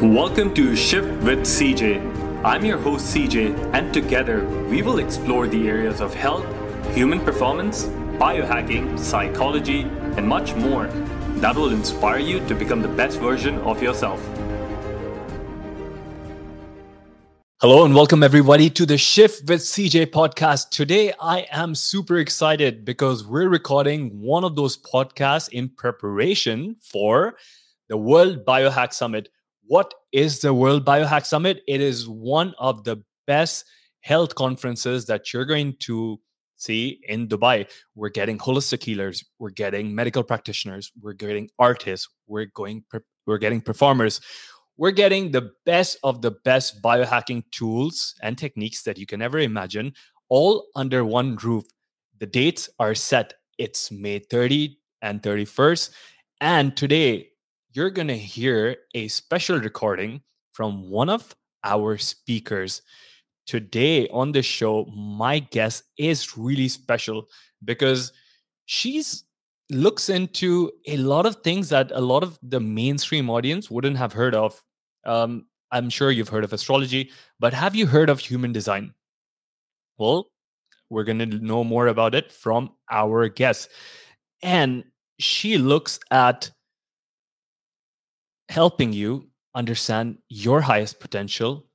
Welcome to Shift with CJ. I'm your host CJ, and together we will explore the areas of health, human performance, biohacking, psychology, and much more that will inspire you to become the best version of yourself. Hello and welcome everybody to the Shift with CJ podcast. Today I am super excited because we're recording one of those podcasts in preparation for the World Biohack Summit. What is the World Biohack Summit? It is one of the best health conferences that you're going to see in Dubai. We're getting holistic healers, we're getting medical practitioners, we're getting artists, we're going we're getting performers we're getting the best of the best biohacking tools and techniques that you can ever imagine, all under one roof. The dates are set. It's May 30 and 31st. And today, you're going to hear a special recording from one of our speakers. Today on the show, my guest is really special because she's looks into a lot of things that a lot of the mainstream audience wouldn't have heard of um, I'm sure you've heard of astrology, but have you heard of human design? Well, we're going to know more about it from our guest. And she looks at helping you understand your highest potential,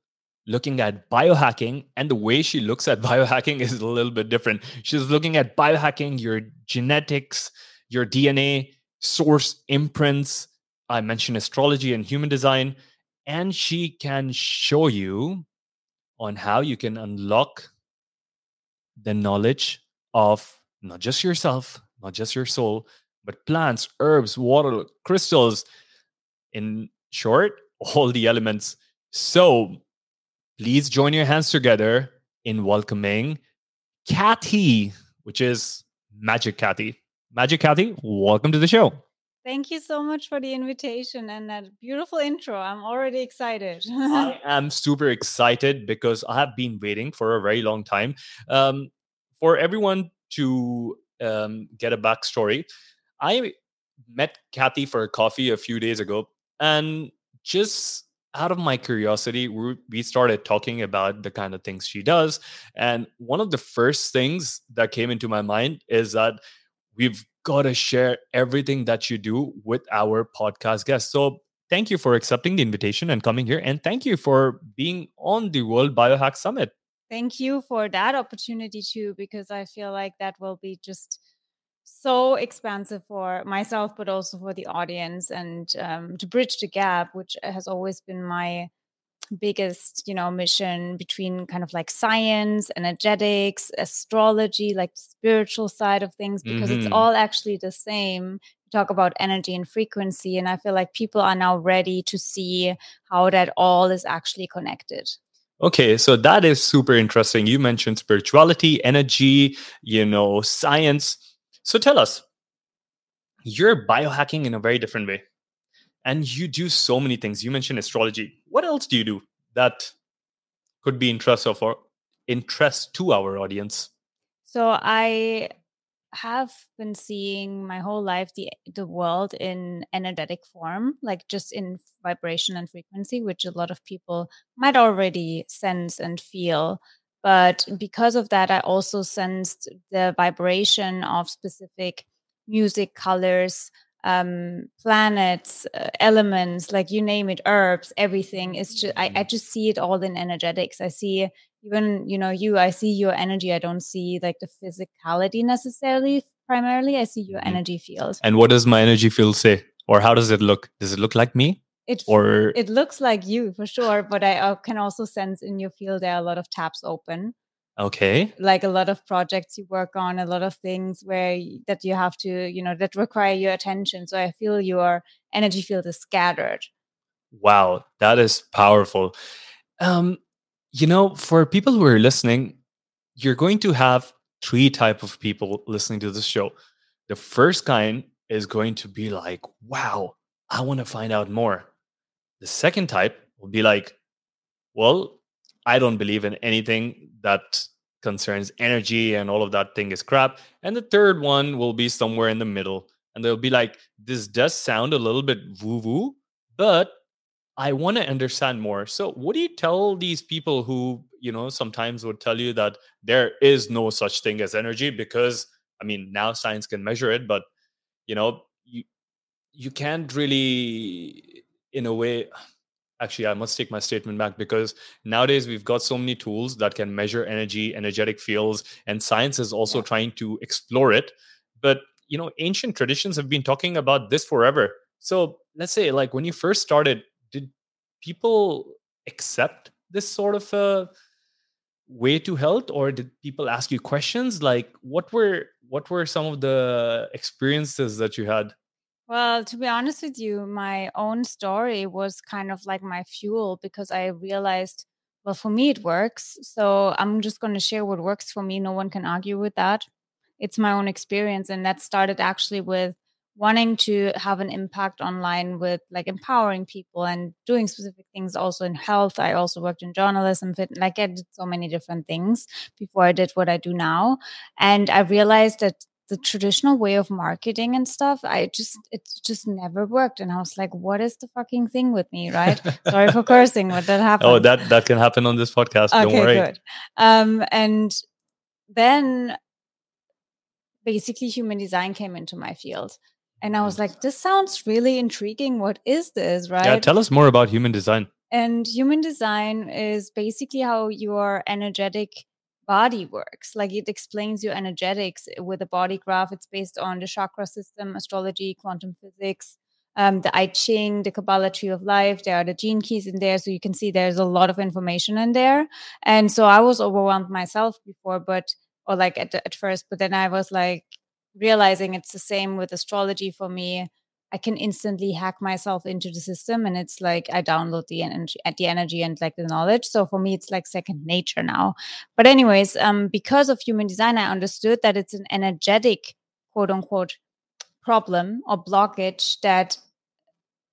looking at biohacking. And the way she looks at biohacking is a little bit different. She's looking at biohacking your genetics, your DNA, source imprints. I mentioned astrology and human design and she can show you on how you can unlock the knowledge of not just yourself, not just your soul, but plants, herbs, water, crystals. In short, all the elements. So please join your hands together in welcoming Kathi, which is Magic Kathi. Magic Kathi, welcome to the show. Thank you so much for the invitation and that beautiful intro. I'm already excited. I am super excited because I have been waiting for a very long time. Um, for everyone to um, get a backstory, I met Kathi for a coffee a few days ago, and just out of my curiosity, we started talking about the kind of things she does. And one of the first things that came into my mind is that we've got to share everything that you do with our podcast guests. So thank you for accepting the invitation and coming here. And thank you for being on the World Biohack Summit. Thank you for that opportunity too, because I feel like that will be just so expansive for myself, but also for the audience and um, to bridge the gap, which has always been my biggest you know mission between kind of like science energetics astrology like the spiritual side of things because mm-hmm. it's all actually the same talk about energy and frequency and i feel like people are now ready to see how that all is actually connected Okay, so that is super interesting. You mentioned spirituality, energy, you know, science. So tell us, you're biohacking in a very different way and you do so many things. You mentioned astrology. What else do you do that could be interest of our interest to our audience? So i have been seeing my whole life the the world in energetic form like just in vibration and frequency which a lot of people might already sense and feel but because of that i also sensed the vibration of specific music colors um, planets, uh, elements, like you name it, herbs, everything is just, I, I mm-hmm. just see it all in energetics. I see even, you know, you, I see your energy. I don't see like the physicality necessarily primarily. I see your mm-hmm. energy field. And what does my energy field say? Or how does it look? Does it look like me? It or it looks like you for sure, but I uh, can also sense in your field there are a lot of tabs open. Okay. Like a lot of projects you work on, a lot of things where that you have to, you know, that require your attention. So I feel your energy field is scattered. Wow, that is powerful. Um, you know, for people who are listening, you're going to have three type of people listening to this show. The first kind is going to be like, "Wow, I want to find out more." The second type will be like, "Well, I don't believe in anything that concerns energy and all of that thing is crap. And the third one will be somewhere in the middle. And they'll be like, this does sound a little bit woo woo, but I want to understand more. So, what do you tell these people who, you know, sometimes would tell you that there is no such thing as energy because, I mean, now science can measure it, but, you know, you you can't really, in a way, actually, I must take my statement back because nowadays we've got so many tools that can measure energy, energetic fields, and science is also yeah. trying to explore it. But, you know, ancient traditions have been talking about this forever. So, let's say, like, when you first started, did people accept this sort of a way to health or did people ask you questions like what were what were some of the experiences that you had well to be honest with you my own story was kind of like my fuel because i realized well for me it works. So i'm just going to share what works for me. No one can argue with that. It's my own experience and that started actually with wanting to have an impact online with like empowering people and doing specific things also in health. I also worked in journalism fit like i did so many different things before i did what i do now. And i realized that the traditional way of marketing and stuff i just it just never worked and i was like what is the fucking thing with me right sorry for cursing but that happened oh that that can happen on this podcast okay, don't worry good. um and then basically human design came into my field and I was like, this sounds really intriguing. What is this? Right? Yeah, tell us more about human design. And human design is basically how your energetic body works. Like it explains your energetics with a body graph. It's based on the chakra system, astrology, quantum physics, um, the I Ching, the Kabbalah tree of life. There are the gene keys in there. So you can see there's a lot of information in there. And so I was overwhelmed myself before, but, or like at, at first, but then I was like, realizing it's the same with astrology for me. I can instantly hack myself into the system and it's like I download the energy at the energy and like the knowledge. So for me it's like second nature now. But anyways, um because of human design I understood that it's an energetic quote unquote problem or blockage that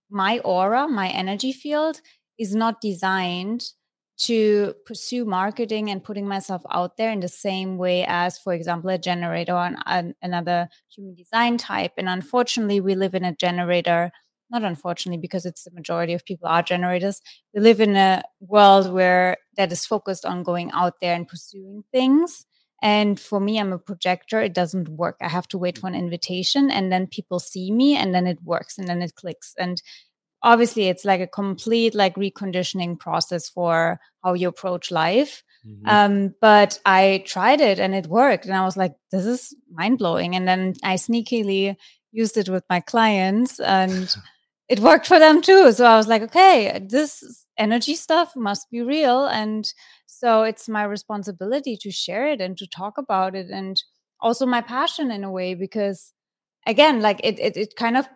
my aura, my energy field is not designed to pursue marketing and putting myself out there in the same way as, for example, a generator or an, an, another human design type. And unfortunately, we live in a generator, not unfortunately, because it's the majority of people are generators. We live in a world where that is focused on going out there and pursuing things. And for me, I'm a projector. It doesn't work. I have to wait for an invitation and then people see me and then it works and then it clicks. And obviously it's like a complete like reconditioning process for how you approach life. Mm-hmm. um, but i tried it and it worked and i was like this is mind-blowing. And then i sneakily used it with my clients and it worked for them too. So i was like okay this energy stuff must be real. And so it's my responsibility to share it and to talk about it and also my passion in a way because again like it, it, it kind of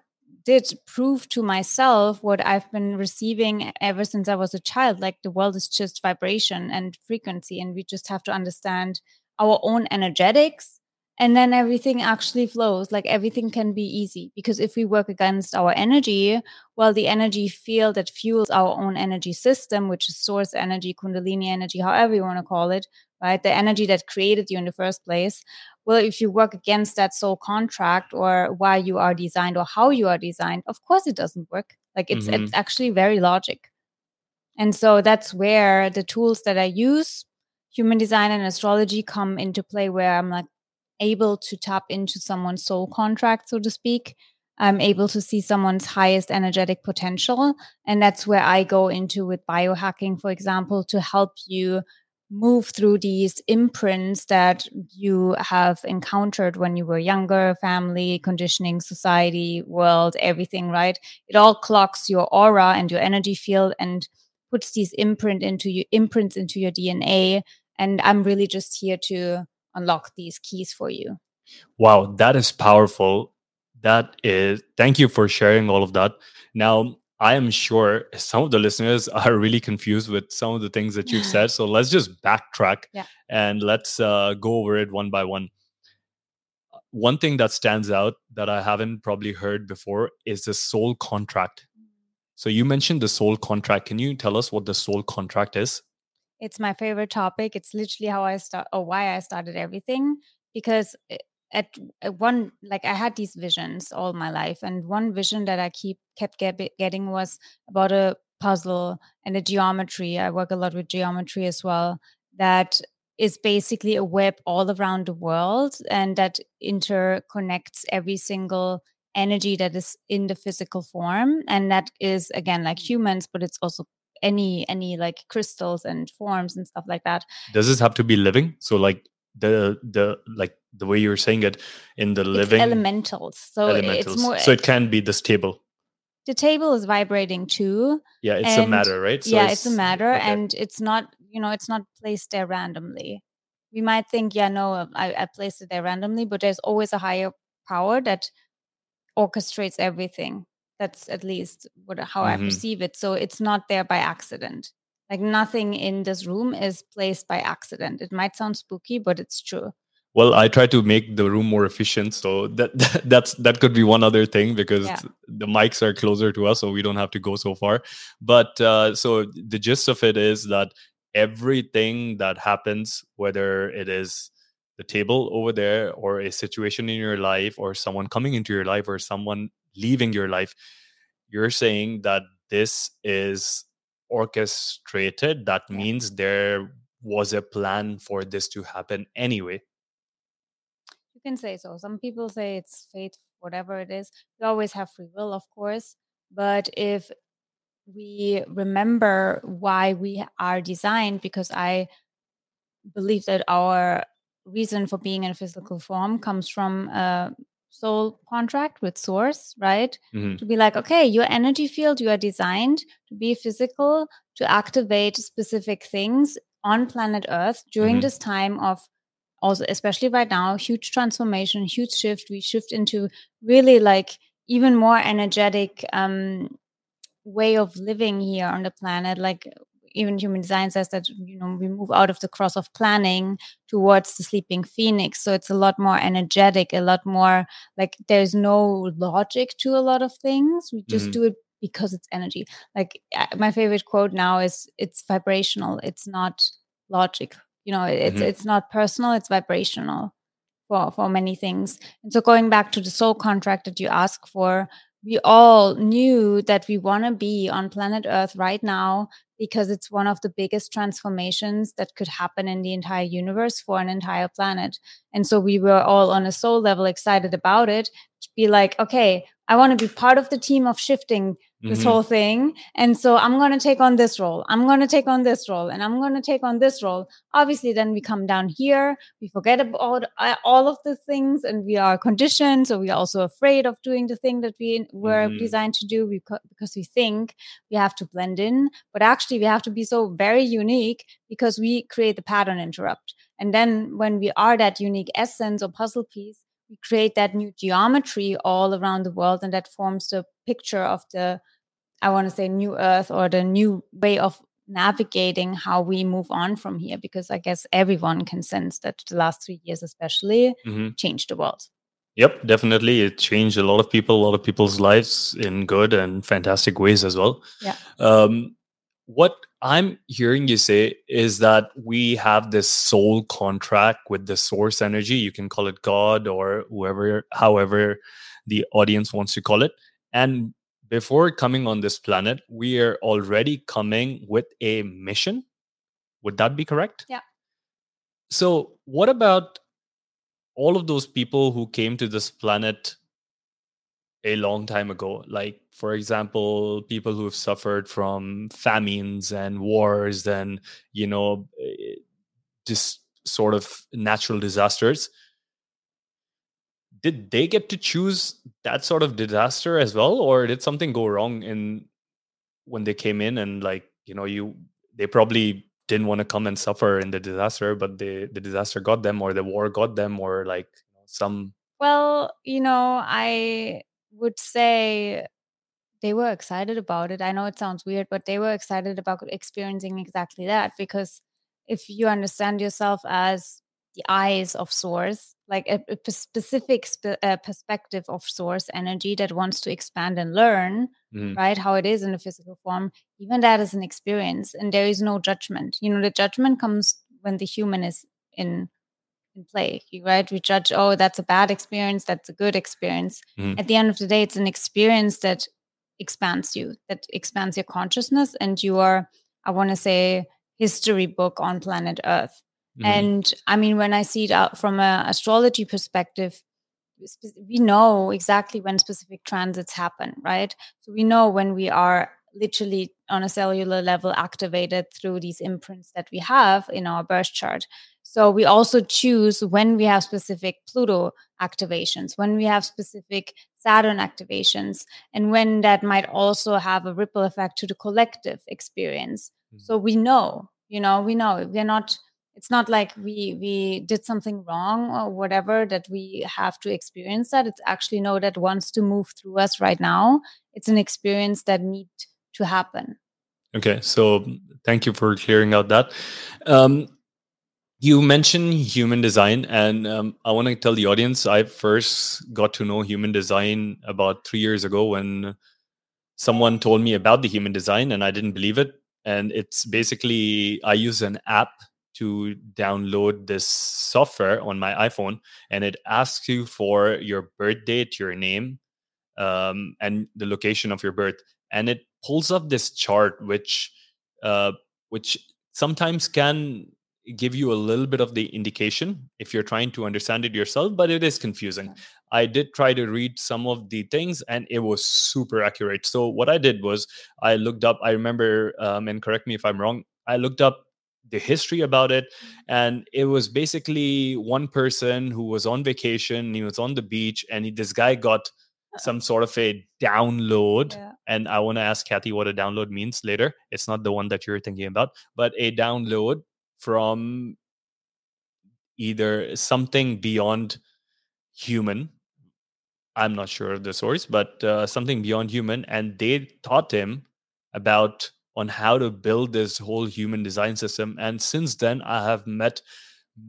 did prove to myself what I've been receiving ever since I was a child. Like the world is just vibration and frequency, and we just have to understand our own energetics. And then everything actually flows, like everything can be easy. Because if we work against our energy, well, the energy field that fuels our own energy system, which is source energy, Kundalini energy, however you want to call it, right? The energy that created you in the first place, well if you work against that soul contract or why you are designed or how you are designed of course it doesn't work. Like it's mm-hmm. it's actually very logic. And so that's where the tools that i use human design and astrology come into play where i'm like able to tap into someone's soul contract so to speak. I'm able to see someone's highest energetic potential and that's where i go into with biohacking for example to help you move through these imprints that you have encountered when you were younger family conditioning society world everything right? It all clocks your aura and your energy field and puts these imprint into your imprints into your dna and i'm really just here to unlock these keys for you. Wow that is powerful. That is thank you for sharing all of that. Now I am sure some of the listeners are really confused with some of the things that you've said. So let's just backtrack yeah. and let's uh, go over it one by one. One thing that stands out that I haven't probably heard before is the soul contract. So you mentioned the soul contract. Can you tell us what the soul contract is? It's my favorite topic. It's literally how I start or why I started everything because at, at one like i had these visions all my life and one vision that i keep kept get, getting was about a puzzle and a geometry. I work a lot with geometry as well. That is basically a web all around the world and that interconnects every single energy that is in the physical form and that is again like mm. humans but it's also any any like crystals and forms and stuff like that does this have to be living so like the the like the way you're saying it in the it's living elementals so elementals. it's more so it can be this table the table is vibrating too yeah it's a matter right So yeah it's, a matter okay. and it's not you know it's not placed there randomly we might think yeah no I, I placed it there randomly but there's always a higher power that orchestrates everything that's at least what how i Mhm. perceive it so it's not there by accident like nothing in this room is placed by accident. It might sound spooky but it's true. Well i try to make the room more efficient so that, that's that could be one other thing because Yeah. the mics are closer to us so we don't have to go so far. But uh, so the gist of it is that everything that happens whether it is the table over there or a situation in your life or someone coming into your life or someone leaving your life you're saying that this is orchestrated that means there was a plan for this to happen anyway. You can say so. Some people say it's fate whatever it is. We always have free will of course but if we remember why we are designed because i believe that our reason for being in a physical form comes from a soul contract with source right Mhm. to be like okay your energy field you are designed to be physical to activate specific things on planet earth during Mhm. this time of also especially right now huge transformation huge shift we shift into really like even more energetic um way of living here on the planet like even human design says that you know we move out of the cross of planning towards the sleeping phoenix. So it's a lot more energetic a lot more like there's no logic to a lot of things. We just Mhm. do it because it's energy. Like my favorite quote now is it's vibrational. It's not logic. You know it's Mhm. it's not personal it's vibrational for for many things. And so going back to the soul contract that you ask for we all knew that we want to be on planet earth right now because it's one of the biggest transformations that could happen in the entire universe for an entire planet. And so we were all on a soul level excited about it to be like okay i want to be part of the team of shifting this Mhm. whole thing. And so I'm going to take on this role. I'm going to take on this role and I'm going to take on this role. Obviously, then we come down here, we forget about uh, all of the things and we are conditioned. So we are also afraid of doing the thing that we were Mhm. designed to do beca- because we think we have to blend in. But actually, we have to be so very unique because we create the pattern interrupt. And then when we are that unique essence or puzzle piece, we create that new geometry all around the world and that forms the picture of the I want to say new earth or the new way of navigating how we move on from here because I guess everyone can sense that the last 3 years especially Mhm. changed the world. Yep, definitely. It changed a lot of people, a lot of people's lives in good and fantastic ways as well. Yeah. Um, what I'm hearing you say is that we have this soul contract with the source energy. You can call it God or whoever, however the audience wants to call it. And before coming on this planet, we are already coming with a mission. Would that be correct? Yeah. So, what about all of those people who came to this planet a long time ago. Like for example people who have suffered from famines and wars and you know eh, just sort of natural disasters. Did they get to choose that sort of disaster as well or did something go wrong in when they came in and like you know you they probably didn't want to come and suffer in the disaster but the the disaster got them or the war got them or like some Well, you know, I would say they were excited about it. I know it sounds weird, but they were excited about experiencing exactly that because if you understand yourself as the eyes of source, like a specific spe- uh, perspective of source energy that wants to expand and learn, Mhm. right? How it is in a physical form, even that is an experience, and there is no judgment. You know, the judgment comes when the human is in in play, you- right? We judge, oh, that's a bad experience, that's a good experience. Mhm. At the end of the day, it's an experience that expands you, that expands your consciousness, and you are, I want to say, history book on planet Earth. Mm-hmm. And I mean, when I see it out from an astrology perspective, we know exactly when specific transits happen, right? So we know when we are literally on a cellular level activated through these imprints that we have in our birth chart. So we also choose when we have specific Pluto activations, when we have specific Saturn activations, and when that might also have a ripple effect to the collective experience. Mm-hmm. So we know, you know, we know we're not it's not like we we did something wrong or whatever that we have to experience that it's actually know that wants to move through us right now it's an experience that need to happen. Okay so thank you for clearing out that. Um, you mentioned human design and um, i want to tell the audience i first got to know human design about three years ago when someone told me about the human design and i didn't believe it. And it's basically i use an app to download this software on my iPhone, and it asks you for your birth date, your name, um, and the location of your birth, and it pulls up this chart, which uh, which sometimes can give you a little bit of the indication if you're trying to understand it yourself, but it is confusing. I did try to read some of the things and it was super accurate. So, what I did was I looked up, I remember, um, and correct me if I'm wrong, I looked up the history about it and it was basically one person who was on vacation he was on the beach and he, this guy got. some sort of a download yeah. and i want to ask kathi what a download means later it's not the one that you're thinking about but a download from either something beyond human i'm not sure of the source but uh, something beyond human and they taught him about on how to build this whole human design system. And since then, I have met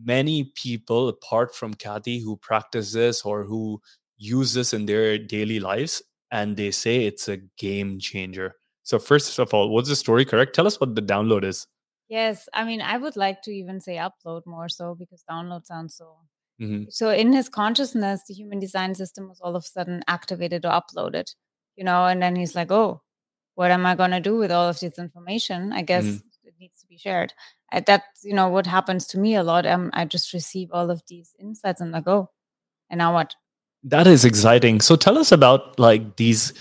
many people apart from Kathi who practice this or who use this in their daily lives. And they say it's a game changer. So, first of all, was the story correct? Tell us what the download is. Yes. I mean, I would like to even say upload more so because download sounds so. Mm-hmm. So, in his consciousness, the human design system was all of a sudden activated or uploaded, you know, and then he's like, oh, what am I going to do with all of this information? I guess mm. it needs to be shared. I, that's you know what happens to me a lot. Um, I just receive all of these insights and I go, and now what? That is exciting. So tell us about like these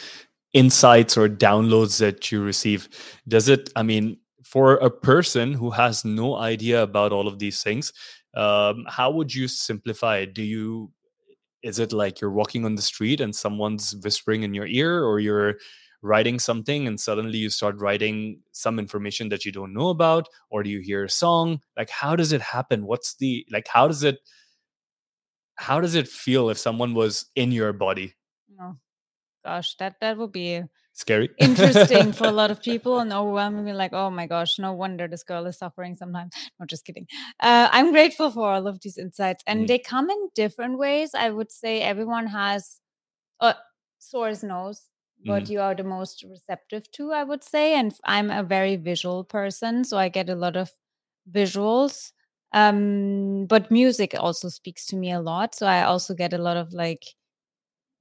insights or downloads that you receive. Does it? I mean, for a person who has no idea about all of these things, um, how would you simplify it? Do you? Is it like you're walking on the street and someone's whispering in your ear, or you're writing something and suddenly you start writing some information that you don't know about or do you hear a song like how does it happen what's the like how does it how does it feel if someone was in your body oh gosh that that would be scary interesting for a lot of people and overwhelmingly like oh my gosh no wonder this girl is suffering sometimes no just kidding uh, i'm grateful for all of these insights and mm. they come in different ways i would say everyone has a source knows what mm. you are the most receptive to, I would say. And I'm a very visual person, so I get a lot of visuals. Um, but music also speaks to me a lot. So I also get a lot of like,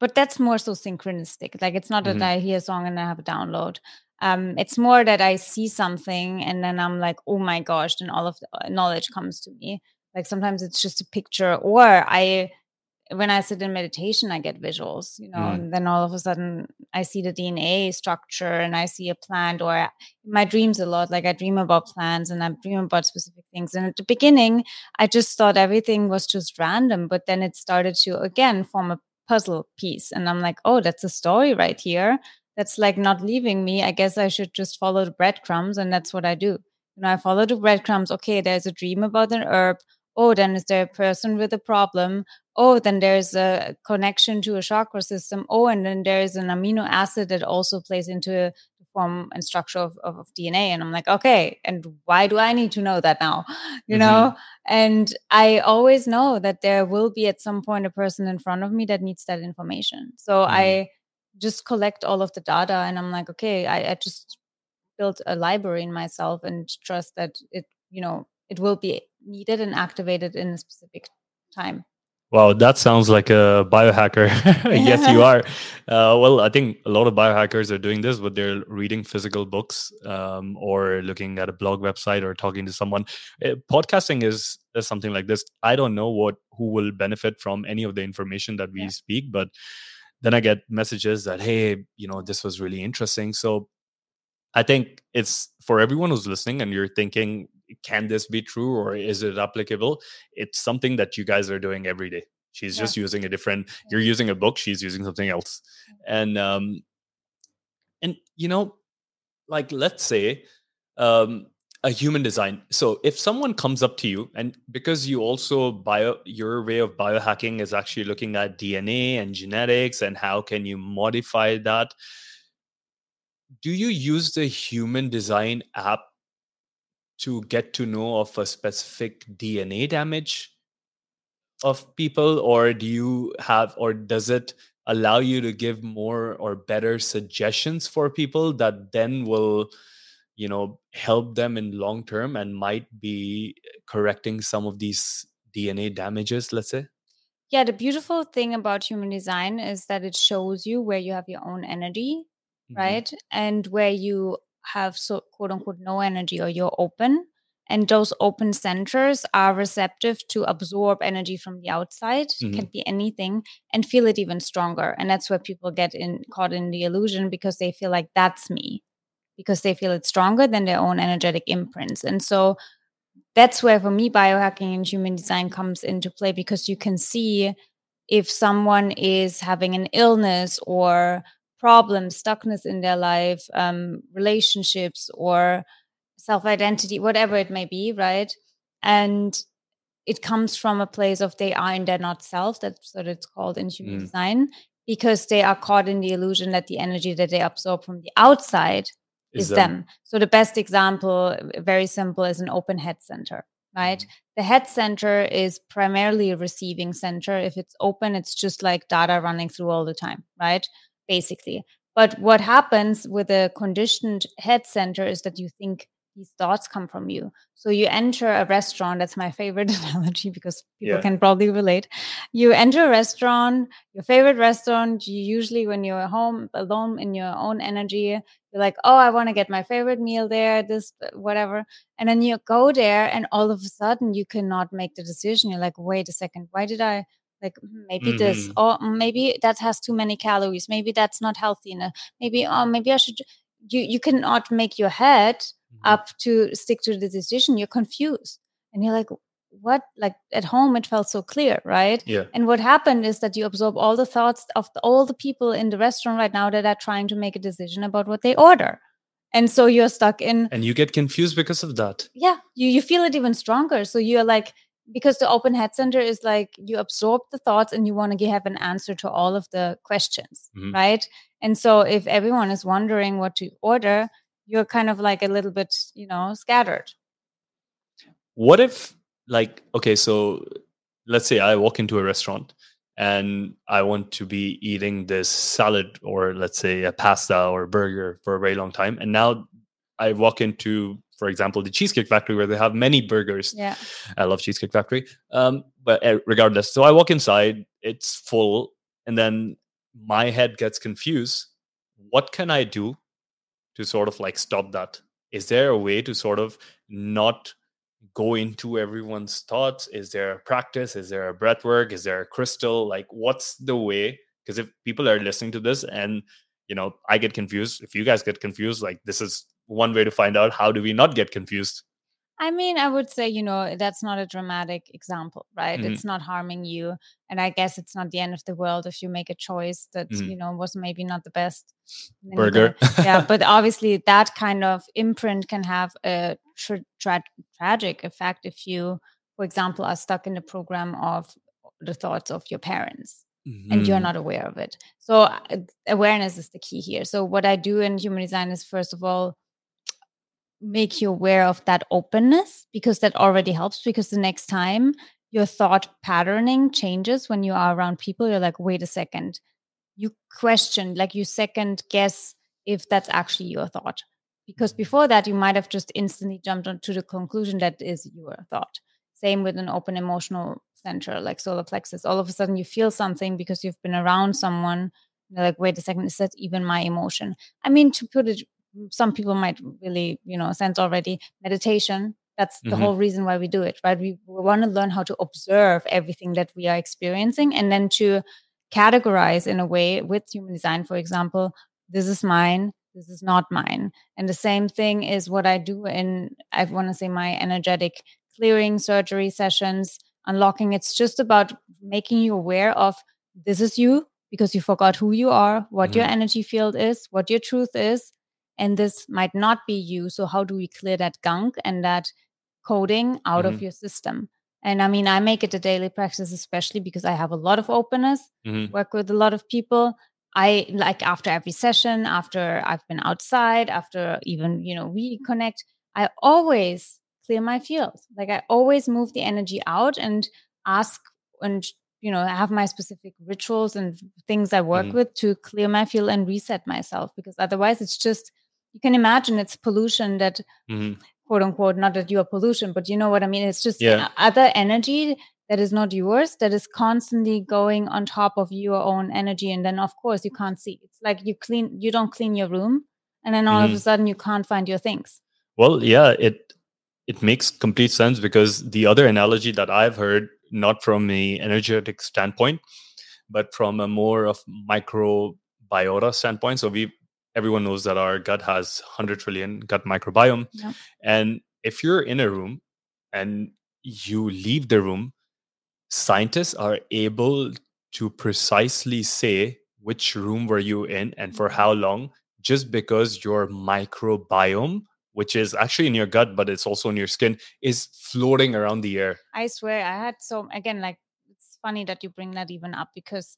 but that's more so synchronistic. Like it's not mm-hmm. that I hear a song and I have a download. Um, it's more that I see something and then I'm like, oh my gosh, then all of the uh, knowledge comes to me. Like sometimes it's just a picture, or I when I sit in meditation, I get visuals, you know, mm. and then all of a sudden I see the DNA structure and I see a plant or my dreams a lot. Like I dream about plants and I dream about specific things. And at the beginning, I just thought everything was just random, but then it started to again form a puzzle piece. And I'm like, oh, that's a story right here. That's like not leaving me. I guess I should just follow the breadcrumbs. And that's what I do. You know, I follow the breadcrumbs. Okay, there's a dream about an herb oh then is there a person with a problem oh then there's a connection to a chakra system oh and then there's an amino acid that also plays into the form and structure of, of, of dna and i'm like okay and why do i need to know that now you mm-hmm. know and i always know that there will be at some point a person in front of me that needs that information so mm-hmm. i just collect all of the data and i'm like okay I, I just built a library in myself and trust that it you know it will be needed and activated in a specific time. Wow, that sounds like a biohacker. yes, you are. Uh, well, I think a lot of biohackers are doing this, but they're reading physical books um, or looking at a blog website or talking to someone. Uh, podcasting is, is something like this. I don't know what who will benefit from any of the information that we yeah. speak, but then I get messages that hey, you know, this was really interesting. So I think it's for everyone who's listening and you're thinking can this be true or is it applicable? It's something that you guys are doing every day. She's yeah. just using a different you're using a book she's using something else. And um and you know like let's say um a human design. So if someone comes up to you and because you also bio your way of biohacking is actually looking at dna and genetics and how can you modify that do you use the human design app to get to know of a specific DNA damage of people, or do you have, or does it allow you to give more or better suggestions for people that then will, you know, help them in long term and might be correcting some of these DNA damages, let's say? Yeah, the beautiful thing about human design is that it shows you where you have your own energy, mm-hmm. right? And where you have so quote unquote no energy or you're open and those open centers are receptive to absorb energy from the outside mm-hmm. can be anything and feel it even stronger and that's where people get in caught in the illusion because they feel like that's me because they feel it's stronger than their own energetic imprints and so that's where for me biohacking and human design comes into play because you can see if someone is having an illness or problems, stuckness in their life, um, relationships, or self identity, whatever it may be, right? And it comes from a place of they are and they're not self. That's what it's called in human mm. design, because they are caught in the illusion that the energy that they absorb from the outside is, is them. them. So the best example, very simple, is an open head center, right? Mm. The head center is primarily a receiving center. If it's open, it's just like data running through all the time, right? Basically. But what happens with a conditioned head center is that you think these thoughts come from you. So you enter a restaurant. That's my favorite analogy because people yeah. can probably relate. You enter a restaurant, your favorite restaurant. You usually, when you're home alone in your own energy, you're like, oh, I want to get my favorite meal there, this, uh, whatever. And then you go there, and all of a sudden, you cannot make the decision. You're like, wait a second, why did I like hmm, maybe mm-hmm. this or maybe that has too many calories maybe that's not healthy enough maybe oh maybe i should you you cannot make your head mm-hmm. up to stick to the decision you're confused. And you're like what? Like at home it felt so clear right? Yeah. And what happened is that you absorb all the thoughts of the, all the people in the restaurant right now that are trying to make a decision about what they order. And so you're stuck in and you get confused because of that. Yeah you you feel it even stronger. So you're like because the open head center is like you absorb the thoughts and you want to have an answer to all of the questions mm-hmm. right and so if everyone is wondering what to order you're kind of like a little bit you know scattered what if like okay so let's say i walk into a restaurant and i want to be eating this salad or let's say a pasta or a burger for a very long time and now i walk into for example, the Cheesecake Factory, where they have many burgers. Yeah, I love Cheesecake Factory. Um, but uh, regardless, so I walk inside, it's full, and then my head gets confused. What can I do to sort of like stop that? Is there a way to sort of not go into everyone's thoughts? Is there a practice? Is there a breath work? Is there a crystal? Like, what's the way? Because if people are listening to this and you know, I get confused. If you guys get confused, like this is one way to find out how do we not get confused I mean, I would say, you know, that's not a dramatic example, right? Mm-hmm. It's not harming you. And I guess it's not the end of the world if you make a choice that, mm-hmm. you know, was maybe not the best burger. yeah. But obviously, that kind of imprint can have a tra- tra- tragic effect if you, for example, are stuck in the program of the thoughts of your parents. Mm-hmm. And you're mm-hmm. not aware of it. So, uh, awareness is the key here. So, what I do in human design is, first of all, make you aware of that openness because that already helps because the next time your thought patterning changes when you are around people you're like wait a second you question like you second guess if that's actually your thought because mm-hmm. before that you might have just instantly jumped to the conclusion that is your thought Same with an open emotional center like solar plexus. All of a sudden you feel something because you've been around someone. You're like, wait a second, is that even my emotion? I mean, to put it, some people might really, you know, sense already meditation. That's the Mhm. whole reason why we do it, right? We, we want to learn how to observe everything that we are experiencing and then to categorize in a way with human design, for example, this is mine, this is not mine. And the same thing is what I do in, I want to say, my energetic clearing surgery sessions, unlocking. It's just about making you aware of this is you because you forgot who you are, what your Mhm. energy field is, what your truth is. And this might not be you. So, how do we clear that gunk and that coding out of Mhm. your system? And I mean, I make it a daily practice, especially because I have a lot of openness Mhm. work with a lot of people i like after every session after i've been outside after even you know we connect i always clear my field like i always move the energy out and ask and you know have my specific rituals and things i work Mhm. with to clear my field and reset myself because otherwise it's just you can imagine it's pollution that Mhm. quote unquote not that you are pollution but you know what i mean it's just Yeah. other energy that is not yours that is constantly going on top of your own energy and then of course you can't see it's like you clean you don't clean your room and then all of a Mhm. sudden you can't find your things Well, yeah, it it makes complete sense because the other analogy that I've heard, not from a energetic standpoint, but from a more of microbiota standpoint. So we everyone knows that our gut has 100 trillion gut microbiome. Yeah. And if you're in a room and you leave the room, scientists are able to precisely say which room were you in and for mm-hmm. how long just because your microbiome which is actually in your gut but it's also in your skin is floating around the air i swear i had so again like it's funny that you bring that even up because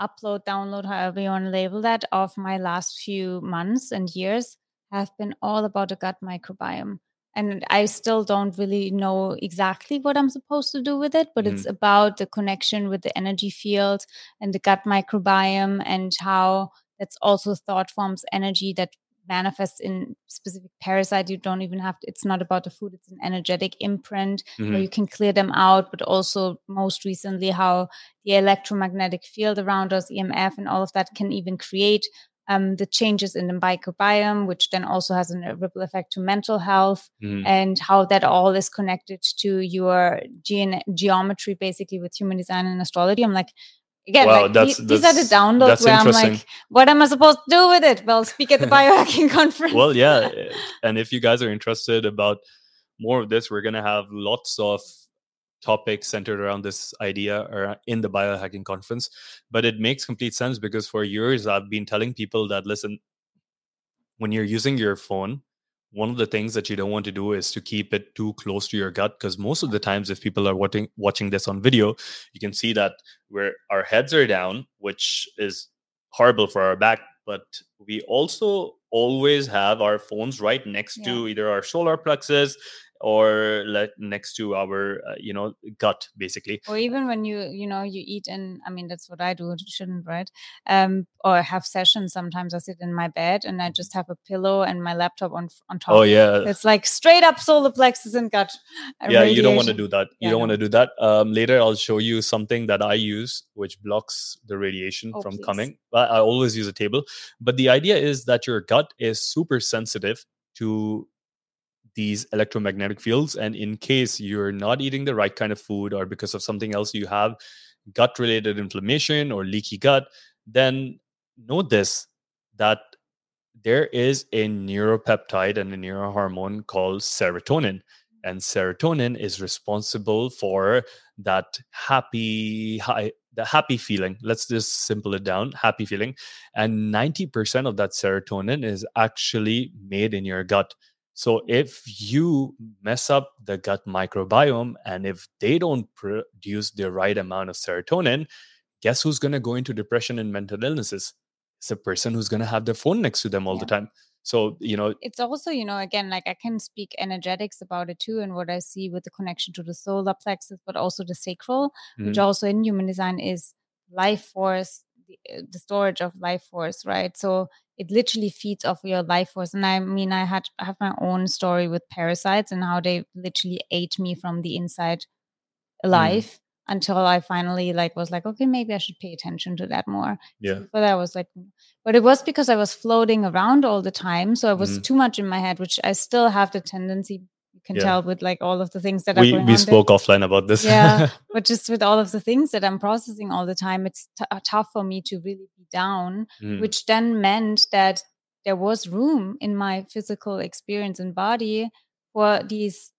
upload download however you want to label that of my last few months and years have been all about the gut microbiome. And i still don't really know exactly what i'm supposed to do with it but it's mm-hmm. about the connection with the energy field and the gut microbiome and how that's also thought forms energy that manifests in specific parasites you don't even have to, it's not about the food it's an energetic imprint where Mhm. you can clear them out but also most recently how the electromagnetic field around us emf and all of that can even create um, the changes in the microbiome which then also has a ripple effect to mental health Mhm. and how that all is connected to your gene- geometry basically with human design and astrology i'm like again Wow, like, that's- the- these are the that's- downloads that's where i'm like what am i supposed to do with it? Well speak at the biohacking conference. Well yeah and if you guys are interested about more of this we're going to have lots of topics centered around this idea or uh, in the biohacking conference but it makes complete sense because for years i've been telling people that listen when you're using your phone one of the things that you don't want to do is to keep it too close to your gut because most of the times if people are watching watching this on video you can see that where our heads are down which is horrible for our back but we also always have our phones right next to either our solar plexus or like next to our uh, you know gut basically. Or even when you you know you eat and i mean that's what i do shouldn't right? Um or have sessions sometimes i sit in my bed and i just have a pillow and my laptop on on top. oh yeah. It's like straight up solar plexus and gut yeah you don't want to do that. You Yeah, don't no. want to do that. Um, later i'll show you something that i use which blocks the radiation Oh, from please. coming. But i always use a table. But the idea is that your gut is super sensitive to these electromagnetic fields and in case you're not eating the right kind of food or because of something else you have gut related inflammation or leaky gut then know this that there is a neuropeptide and a neurohormone called serotonin and serotonin is responsible for that happy high the happy feeling. Let's just simple it down happy feeling. And 90% of that serotonin is actually made in your gut so if you mess up the gut microbiome and if they don't produce the right amount of serotonin guess who's going to go into depression and mental illnesses? It's a person who's going to have their phone next to them all the time. So you know it's also you know again like i can speak energetics about it too and what i see with the connection to the solar plexus but also the sacral which mhm, also in human design is life force the, uh, the storage of life force, right? So it literally feeds off your life force. And I mean, I had I have my own story with parasites and how they literally ate me from the inside Mm. alive until I finally like was like, okay, maybe I should pay attention to that more. Yeah. But I was like, but it was because I was floating around all the time. So it was Mhm. too much in my head, which I still have the tendency, can Yeah. tell with like all of the things that We we spoke offline about this. Yeah. but just with all of the things that I'm processing all the time, it's t- uh, tough for me to really be down, Mm. which then meant that there was room in my physical experience and body for these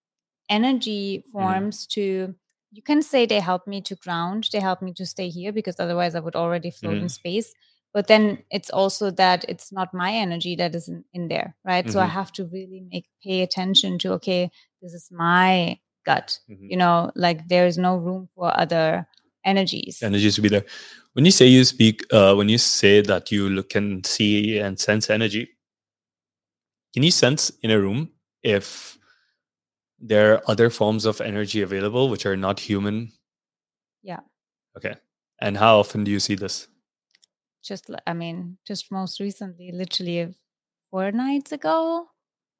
energy Mm-hmm. forms to you can say they help me to ground they help me to stay here because otherwise i would already float in Mhm. space but then it's also that it's not my energy that is in, there right so i Mhm. have to really make pay attention to okay this is my gut Mhm. you know like there is no room for other energies energies to be there. When you say you speak, uh, when you say that you look, can see and sense energy, can you sense in a room if there are other forms of energy available which are not human? Yeah. Okay. And how often do you see this? Just i mean just most recently literally four nights ago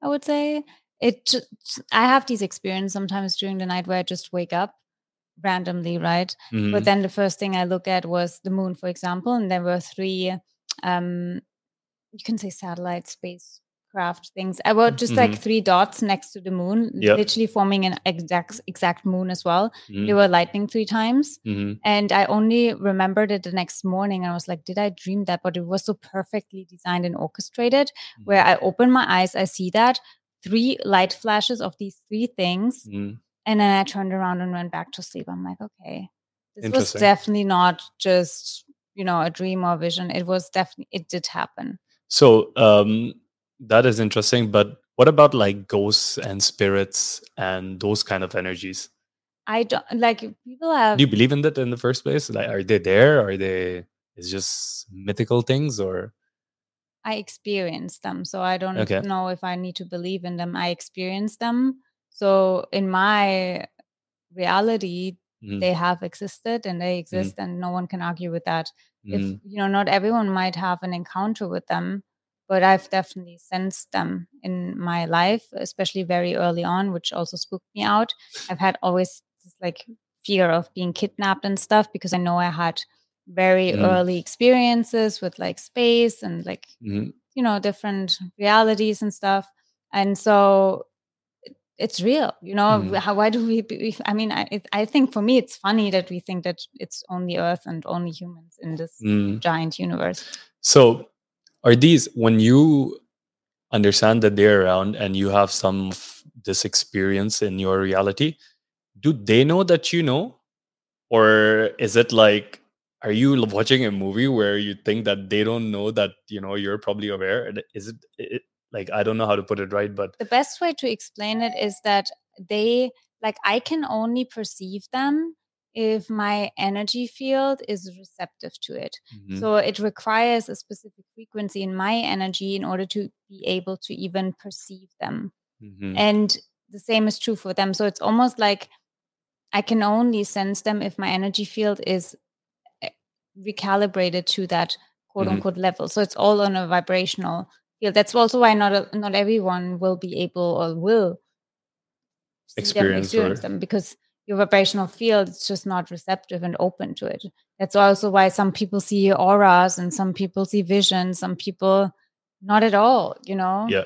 i would say it just, i have these experiences sometimes during the night where i just wake up randomly right Mhm. but then the first thing i look at was the moon for example and there were three um you can say satellite spacecraft things i were just like Mhm. three dots next to the moon Yep. literally forming an exact exact moon as well they Mhm. were lightning three times Mhm. and I only remembered it the next morning. And I was like, did I dream that? But it was so perfectly designed and orchestrated where I open my eyes, I see that three light flashes of these three things. Mhm. And then I turned around and went back to sleep. I'm like, okay, this was definitely not just, you know, a dream or vision. It was definitely, it did happen. So um, that is interesting. But what about like ghosts and spirits and those kind of energies? I don't like people have Do you believe in that in the first place? Like, are they there? Are they? it's just mythical things or? I experienced them. So I don't Okay. know if I need to believe in them. I experienced them. So in my reality, Mhm. they have existed and they exist, and no one can argue with that. If Mhm. you know, not everyone might have an encounter with them, but I've definitely sensed them in my life, especially very early on, which also spooked me out. I've had always this like fear of being kidnapped and stuff because I know I had very Mm. early experiences with like space and like Mhm. you know different realities and stuff and so it's real you know how why do we be, i mean I, it, I think for me it's funny that we think that it's only earth and only humans in this Mm. giant universe So, are these when you understand that they're around and you have some of this experience in your reality? Do they know that you know, or is it like? Are you watching a movie where you think that they don't know that you know you're probably aware? Is it, it like I don't know how to put it right, but the best way to explain it is that they like i can only perceive them if my energy field is receptive to it Mhm. So it requires a specific frequency in my energy in order to be able to even perceive them. Mhm. And the same is true for them. So it's almost like I can only sense them if my energy field is eh, recalibrated to that quote Mhm. unquote level. So it's all on a vibrational field. That's also why not not everyone will be able or will see them, Experience experience or- them because your vibrational field is just not receptive and open to it. That's also why some people see auras and some people see visions, some people not at all, you know? yeah.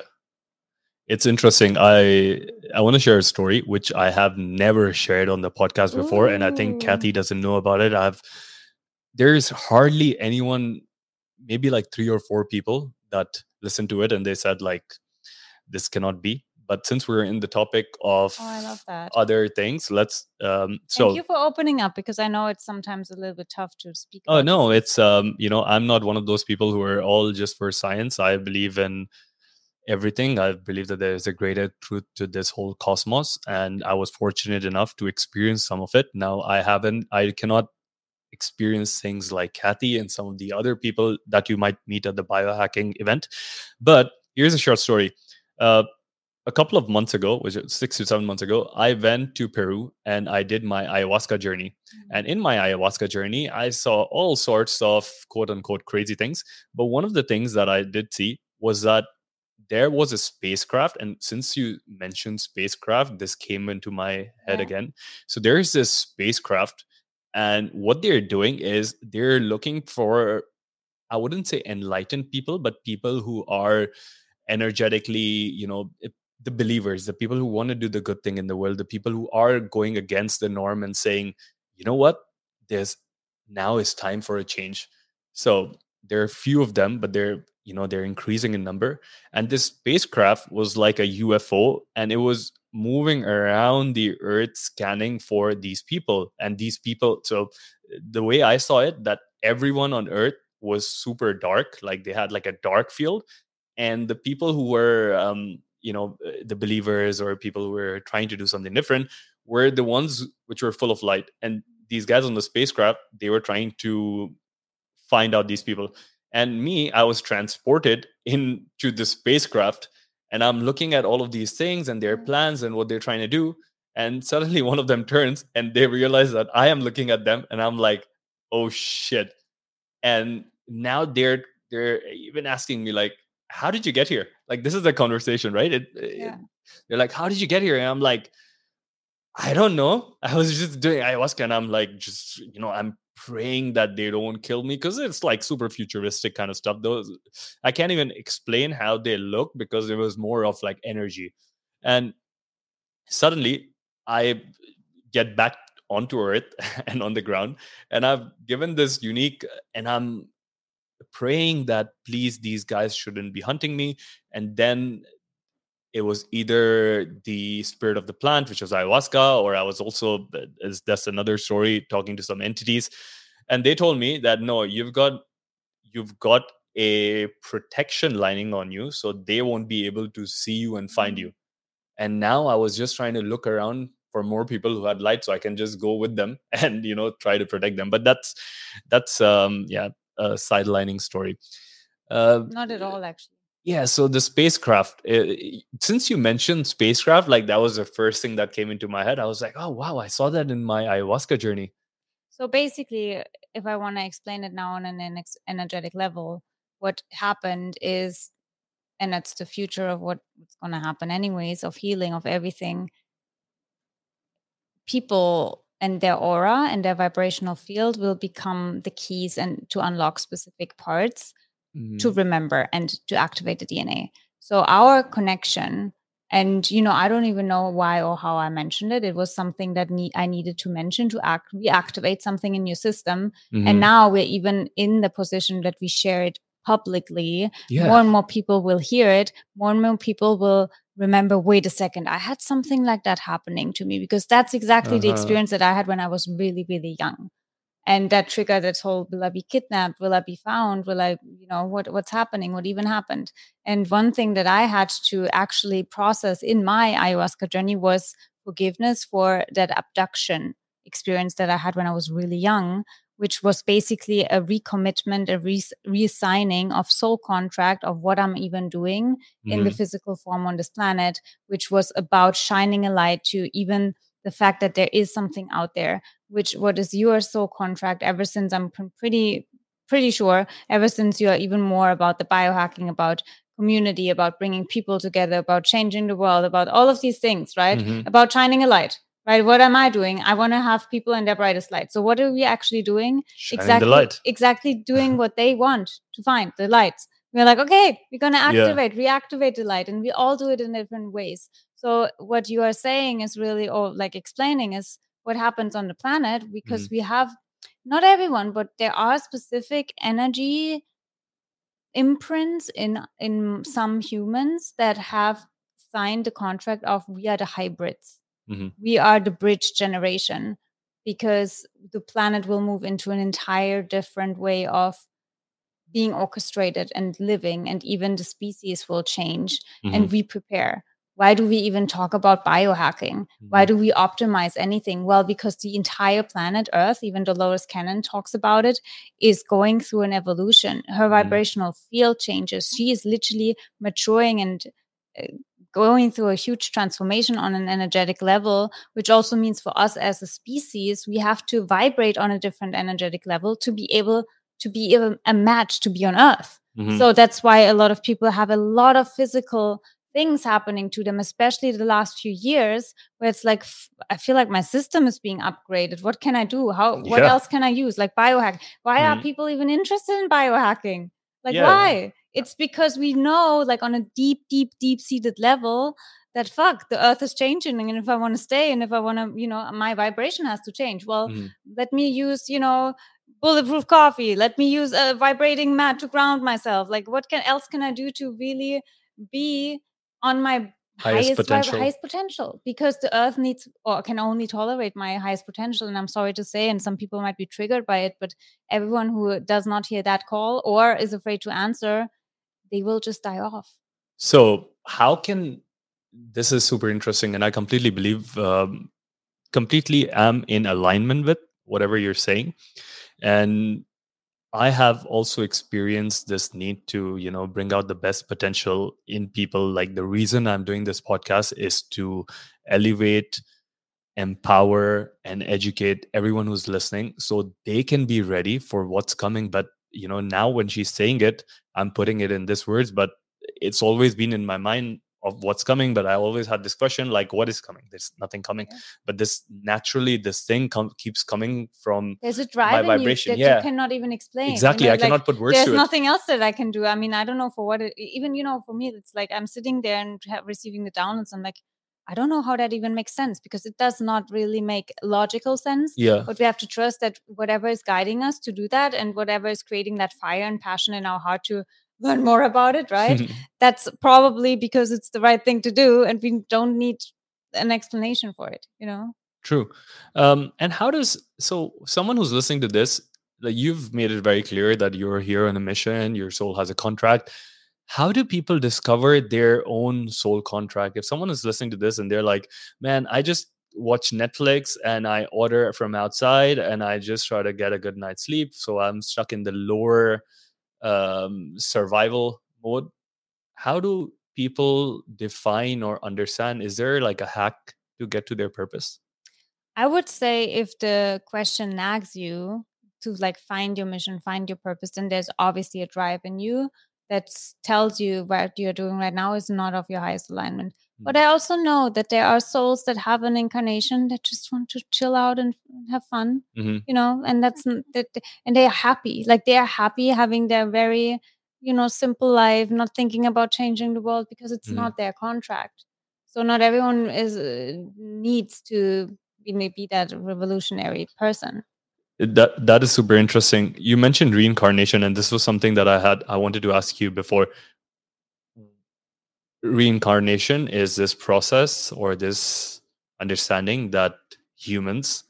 It's interesting. I i want to share a story which i have never shared on the podcast before and i think kathi doesn't know about it. I've there's hardly anyone maybe like three or four people that listen to it and they said like this cannot be but since we're in the topic of Oh, I love that. other things let's um so Thank you for opening up because I know it's sometimes a little bit tough to speak. Oh no, these it's um, you know, I'm not one of those people who are all just for science. I believe in everything. I believe that there is a greater truth to this whole cosmos, and I was fortunate enough to experience some of it. Now I haven't, I cannot experience things like Kathi and some of the other people that you might meet at the biohacking event. But here's a short story. Uh, a couple of months ago, which was six to seven months ago, I went to Peru and I did my ayahuasca journey. Mm-hmm. And in my ayahuasca journey, I saw all sorts of quote unquote crazy things. But one of the things that I did see was that there was a spacecraft. And since you mentioned spacecraft, this came into my head yeah. again. So there's this spacecraft, and what they're doing is they're looking for, I wouldn't say enlightened people, but people who are energetically, you know, the believers, the people who want to do the good thing in the world, the people who are going against the norm and saying, you know what, there's now is time for a change. So there are a few of them, but they're you know they're increasing in number. And this spacecraft was like a UFO, and it was moving around the Earth scanning for these people. And these people, so the way I saw it, that everyone on Earth was super dark, like they had like a dark field, and the people who were um, you know uh, the believers or people who were trying to do something different were the ones which were full of light. And these guys on the spacecraft they were trying to find out these people. And me i was transported into the spacecraft and i'm looking at all of these things and their plans and what they're trying to do. And suddenly one of them turns and they realize that i am looking at them and i'm like oh shit. And now they're they're even asking me like how did you get here? Like this is a conversation, right? It, eh, yeah. It, they're like, how did you get here? And I'm like, I don't know. I was just doing ayahuasca and I'm like, just, you know, I'm praying that they don't kill me because it's like super futuristic kind of stuff. Those I can't even explain how they look because it was more of like energy. And suddenly I get back onto earth and on the ground and I've given this unique and I'm praying that please these guys shouldn't be hunting me. And then it was either the spirit of the plant which was ayahuasca or i was also as that's another story talking to some entities. And they told me that no you've got you've got a protection lining on you so they won't be able to see you and find mm. you. And now i was just trying to look around for more people who had light so i can just go with them and you know try to protect them. But that's that's um yeah a sidelining story. Uh, Not at all, actually. Yeah, so the spacecraft. Uh, since you mentioned spacecraft, like that was the first thing that came into my head. I was like, oh wow, I saw that in my ayahuasca journey. So basically, if I want to explain it now on an energetic level, what happened is, and that's the future of what's going to happen, anyways, of healing of everything. People and their aura and their vibrational field will become the keys and to unlock specific parts mm-hmm. to remember and to activate the DNA. So our connection and you know i don't even know why or how i mentioned it it was something that ne- i needed to mention to act reactivate something in your system mm-hmm. and now we're even in the position that we share it publicly yeah. more and more people will hear it more and more people will remember wait a second i had something like that happening to me because that's exactly uh-huh. the experience that i had when i was really really young. And that triggered that whole will i be kidnapped? Will i be found? Will i you know what what's happening? What even happened? And one thing that i had to actually process in my ayahuasca journey was forgiveness for that abduction experience that i had when i was really young which was basically a recommitment, a re- reassigning of soul contract of what I'm even doing mm-hmm. in the mm-hmm. physical form on this planet, which was about shining a light to even the fact that there is something out there, which what is your soul contract ever since I'm pretty pretty sure ever since you're even more about the biohacking about community about bringing people together about changing the world about all of these things right mm-hmm. about shining a light right? What am i doing? I want to have people in their brightest light. So what are we actually doing? Shining exactly exactly doing what they want to find the lights. We're like okay we're going to activate yeah. reactivate the light and we all do it in different ways. So what you are saying is really or like explaining is what happens on the planet because mm-hmm. we have not everyone but there are specific energy imprints in in some humans that have signed the contract of we are the hybrids Mm-hmm. We are the bridge generation because the planet will move into an entire different way of being orchestrated and living, and even the species will change mm-hmm. and we prepare. Why do we even talk about biohacking? Mm-hmm. Why do we optimize anything? Well, because the entire planet Earth, even Dolores Cannon talks about it, is going through an evolution. Her mm-hmm. vibrational field changes. She is literally maturing and uh, going through a huge transformation on an energetic level, which also means for us as a species, we have to vibrate on a different energetic level to be able to be a match to be on Earth. Mm-hmm. So that's why a lot of people have a lot of physical things happening to them, especially the last few years, where it's like I feel like my system is being upgraded. What can I do? How? What yeah. else can I use? Like biohack. Why mm-hmm. are people even interested in biohacking? Like yeah. why? It's because we know, like on a deep, deep, deep seated level, that fuck the earth is changing and if i want to stay and if i want to you know my vibration has to change well mm. let me use you know bulletproof coffee let me use a vibrating mat to ground myself like what can else can i do to really be on my highest, highest potential. highest potential because the earth needs or can only tolerate my highest potential and i'm sorry to say and some people might be triggered by it but everyone who does not hear that call or is afraid to answer they will just die off so how can this is super interesting and i completely believe um, completely am in alignment with whatever you're saying and I have also experienced this need to, you know, bring out the best potential in people. Like the reason I'm doing this podcast is to elevate, empower, and educate everyone who's listening so they can be ready for what's coming. But, you know, now when she's saying it, I'm putting it in this words, but it's always been in my mind of what's coming but i always had this question like what is coming there's nothing coming yeah. but this naturally this thing com- keeps coming from there's a drive my vibration you that yeah. you cannot even explain exactly you know, i like, cannot put words to it. there's nothing else that i can do i mean i don't know for what it, even you know for me it's like i'm sitting there and receiving the downloads i'm like I don't know how that even makes sense because it does not really make logical sense. Yeah. But we have to trust that whatever is guiding us to do that and whatever is creating that fire and passion in our heart to learn more about it, right? That's probably because it's the right thing to do and we don't need an explanation for it, you know? True. Um, and how does so someone who's listening to this, like you've made it very clear that you're here on a mission, your soul has a contract. How do people discover their own soul contract? If someone is listening to this and they're like, man, I just watch Netflix and I order from outside and I just try to get a good night's sleep. So I'm stuck in the lower um, survival mode how do people define or understand is there like a hack to get to their purpose i would say if the question nags you to like find your mission find your purpose then there's obviously a drive in you that tells you what you're doing right now is not of your highest alignment but I also know that there are souls that have an incarnation that just want to chill out and have fun, mm-hmm. you know, and that's that, and they are happy. Like they are happy having their very, you know, simple life, not thinking about changing the world because it's mm-hmm. not their contract. So not everyone is uh, needs to be maybe that revolutionary person. That that is super interesting. You mentioned reincarnation, and this was something that I had I wanted to ask you before. Reincarnation is this process or this understanding that humans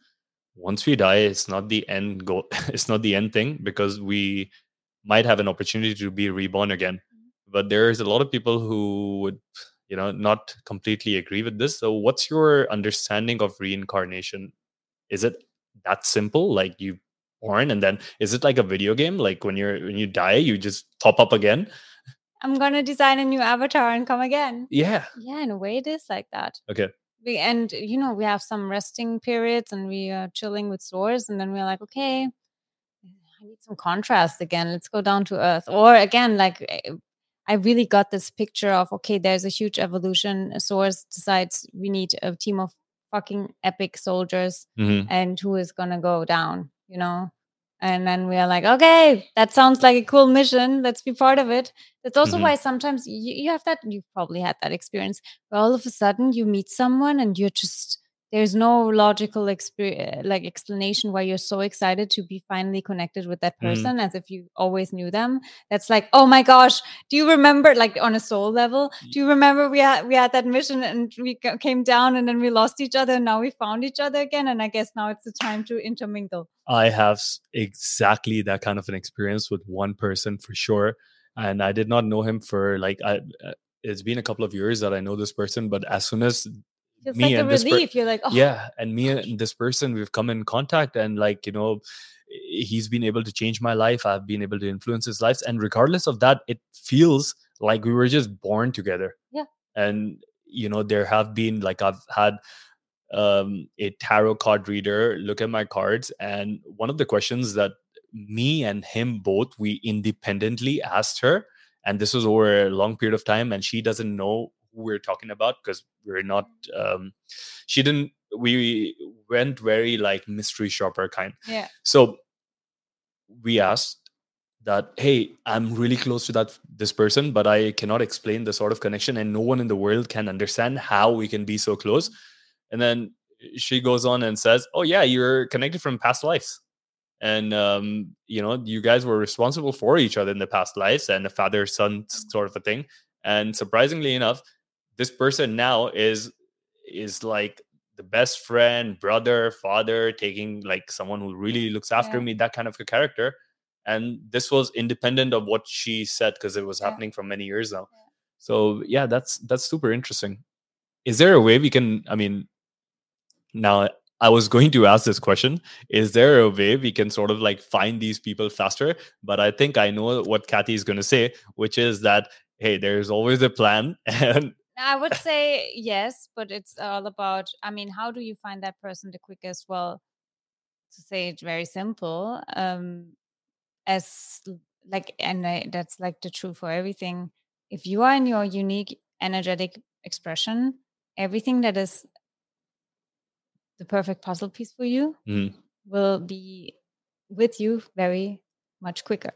once we die it's not the end goal it's not the end thing because we might have an opportunity to be reborn again. But there's a lot of people who would you know not completely agree with this. So what's your understanding of reincarnation? Is it that simple like you born and then is it like a video game like when you're when you die you just pop up again I'm gonna design a new avatar and come again. Yeah. Yeah, in a way it is like that. Okay. We and you know, we have some resting periods and we are chilling with source, and then we're like, okay, I need some contrast again. Let's go down to earth. Or again, like eh, I really got this picture of okay, there's a huge evolution. Source decides we need a team of fucking epic soldiers, mm-hmm. and who is gonna go down, you know? And then we are like, okay, that sounds like a cool mission. Let's be part of it. That's also mm-hmm. why sometimes you, you have that, you've probably had that experience where all of a sudden you meet someone and you're just there's no logical exp- like explanation why you're so excited to be finally connected with that mm. person mm. as if you always knew them that's like oh my gosh do you remember like on a soul level do you remember we had we had that mission and we came down and then we lost each other and now we found each other again and i guess now it's the time to intermingle i have exactly that kind of an experience with one person for sure and i did not know him for like I, uh, it's been a couple of years that I know this person, but as soon as Feels me like and a relief. Per- You're like, oh, yeah, and me and this person, we've come in contact, and like you know, he's been able to change my life. I've been able to influence his life, and regardless of that, it feels like we were just born together. Yeah, and you know there have been like i've had um, a tarot card reader look at my cards and one of the questions that me and him both we independently asked her and this was over a long period of time and she doesn't know we're talking about because we're not um she didn't we went very like mystery shopper kind. Yeah. so we asked that hey i'm really close to that this person but i cannot explain the sort of connection and no one in the world can understand how we can be so close. And then she goes on and says oh yeah you're connected from past lives. And um, you know you guys were responsible for each other in the past lives and a father son sort of a thing. And surprisingly enough this person now is is like the best friend brother father taking like someone who really looks after Yeah. me that kind of a character and this was independent of what she said because it was Yeah. happening for many years now Yeah. so yeah that's that's super interesting is there a way we can i mean now i was going to ask this question is there a way we can sort of like find these people faster but i think i know what kathi is going to say which is that hey there's always a plan and I would say yes, but it's all about. I mean, how do you find that person the quickest? Well, to say it very simple, um, as like, and I, that's like the truth for everything. If you are in your unique energetic expression, everything that is the perfect puzzle piece for you Mhm. will be with you very much quicker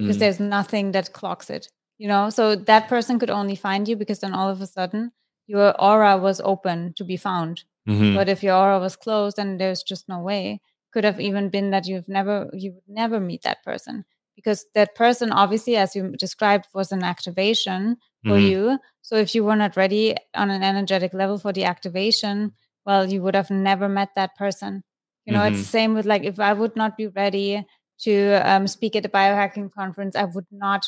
because Mm, there's nothing that clocks it you know so that person could only find you because then all of a sudden your aura was open to be found. Mhm, but if your aura was closed and there's just no way could have even been that you've never you would never meet that person. Because that person obviously as you described was an activation for mhm. you. So if you were not ready on an energetic level for the activation well you would have never met that person. You know it's Mhm. the same with like if i would not be ready to um, speak at a biohacking conference i would not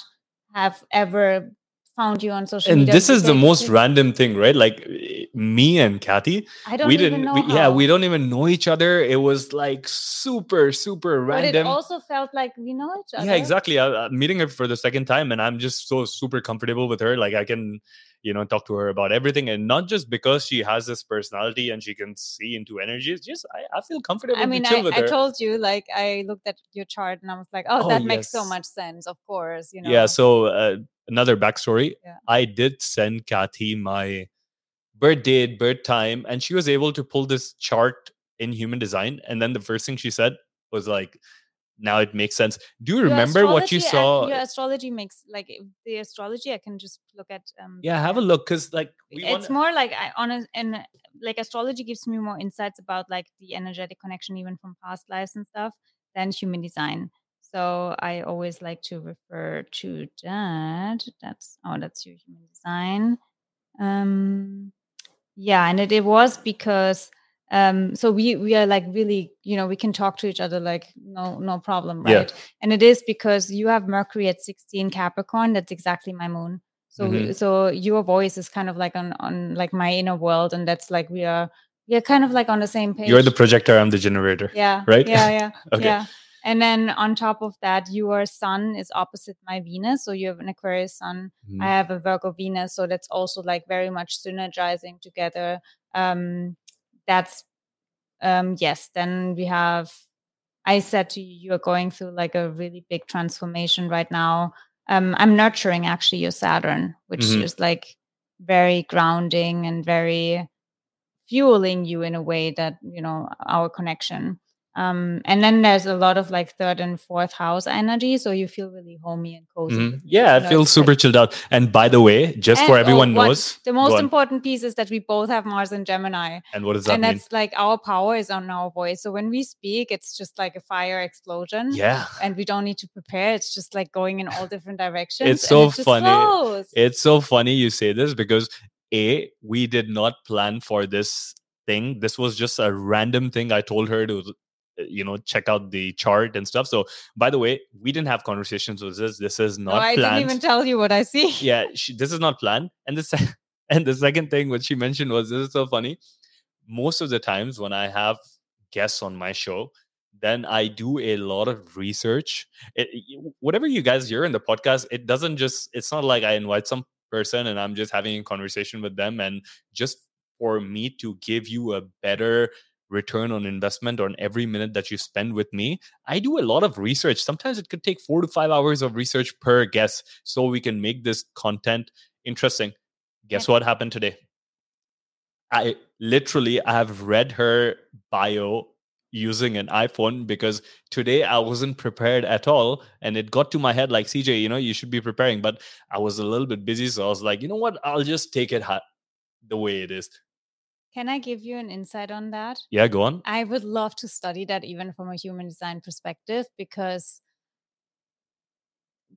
have ever found you on social and media this is the most random thing right? Like me and kathi i don't we even didn't know we, yeah we don't even know each other. It was like super super random. but it also felt like we know each other. yeah exactly. I, i'm meeting her for the second time and i'm just so super comfortable with her. Like i can you know talk to her about everything and not just because she has this personality and she can see into energies just i, I feel comfortable I mean, I, I told you, like, I looked at your chart and I was like, oh, Oh, that makes so much sense. Of course, you know. yeah so uh, another backstory Yeah. i did send kathi my birth date birth time and she was able to pull this chart in human design and then the first thing she said was like now it makes sense do you Your remember what you saw Your astrology makes like the astrology. I can just look at. Um, yeah have a look because like we it's want more like I on a, and like astrology gives me more insights about like the energetic connection even from past lives and stuff than human design. So I always like to refer to that. That's oh, that's your human design. Um, yeah, and it, it was because um so we we are like really you know we can talk to each other like no no problem Yeah. right and it is because you have mercury at 16 capricorn that's exactly my moon so we- Mhm. so your voice is kind of like on on like my inner world and that's like we are we are kind of like on the same page you're the projector i'm the generator yeah right? yeah yeah Okay. yeah and then on top of that your sun is opposite my venus so you have an aquarius sun Mhm. I have a Virgo Venus, so that's also like very much synergizing together. Um, that's um, yes. Then we have. I said to you, you are going through like a really big transformation right now. Um, I'm nurturing actually your Saturn, which Mhm. is like very grounding and very fueling you in a way that you know our connection. Um, and then there's a lot of like third and fourth house energy, so you feel really homey and cozy. Mhm. yeah i feel super like- chilled out and by the way just for and- oh, everyone what- knows the most important piece is that we both have Mars and Gemini. and what does that and mean that's like our power is on our voice. So when we speak, it's just like a fire explosion. yeah And we don't need to prepare. It's just like going in all different directions. It's and so it funny. flows. It's so funny you say this because A, we did not plan for this thing. This was just a random thing. I told her to, Uh, you know, check out the chart and stuff. So, by the way, we didn't have conversations with this. This is no, not I planned. didn't even tell you what I see. yeah, she, this is not planned. And the se- and the second thing what she mentioned was this is so funny. Most of the times when I have guests on my show, then I do a lot of research. It, whatever you guys hear in the podcast, it doesn't just. It's not like I invite some person and i'm just having a conversation with them and just for me to give you a better return on investment on every minute that you spend with me. I do a lot of research. Sometimes it could take 4 to 5 hours of research per guest so we can make this content interesting. Guess what happened today? I literally i have read her bio using an iphone because today i wasn't prepared at all and it got to my head like cj you know you should be preparing. But i was a little bit busy so i was like you know what? I'll just take it the way it is Can I give you an insight on that? yeah go on I would love to study that even from a human design perspective because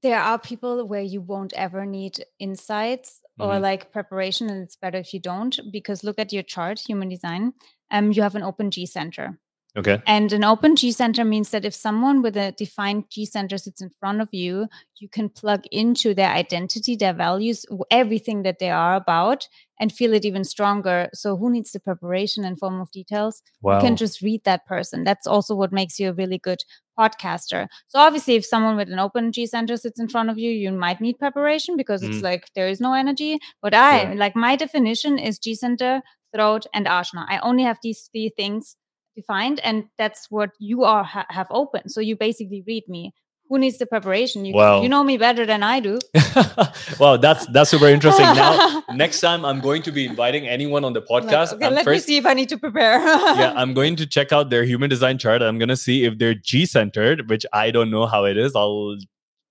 there are people where you won't ever need insights or Mhm. like preparation and it's better if you don't because look at your chart human design um you have an open g center okay and an open G center means that if someone with a defined G center sits in front of you, you can plug into their identity, their values, everything that they are about, and feel it even stronger. So, who needs the preparation and form of details? wow You can just read that person. That's also what makes you a really good podcaster. So, obviously, if someone with an open G center sits in front of you, you might need preparation because it's Mhm. like there is no energy. But I, Yeah. like, my definition is G center, throat, and ajna. I only have these three things defined and that's what you are ha- have open so you basically read me who needs the preparation you, Wow. you know me better than i do wow that's that's super interesting now next time i'm going to be inviting anyone on the Like, podcast okay, I'm let first me see if i need to prepare yeah, I'm going to check out their human design chart. I'm going to see if they're G centered, which I don't know how it is. I'll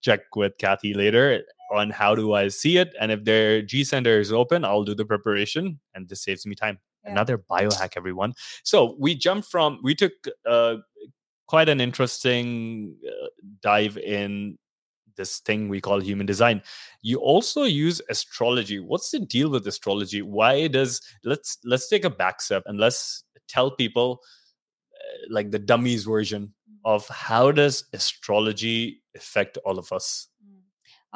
check with Kathi later on how do I see it. And if their G center is open, I'll do the preparation and this saves me time. Yeah. Another biohack, everyone. So we jumped from, we took uh, quite an interesting uh, dive in this thing we call human design you also use astrology what's the deal with astrology why does let's let's take a back step and let's tell people uh, like the dummies version of how does astrology affect all of us Mm.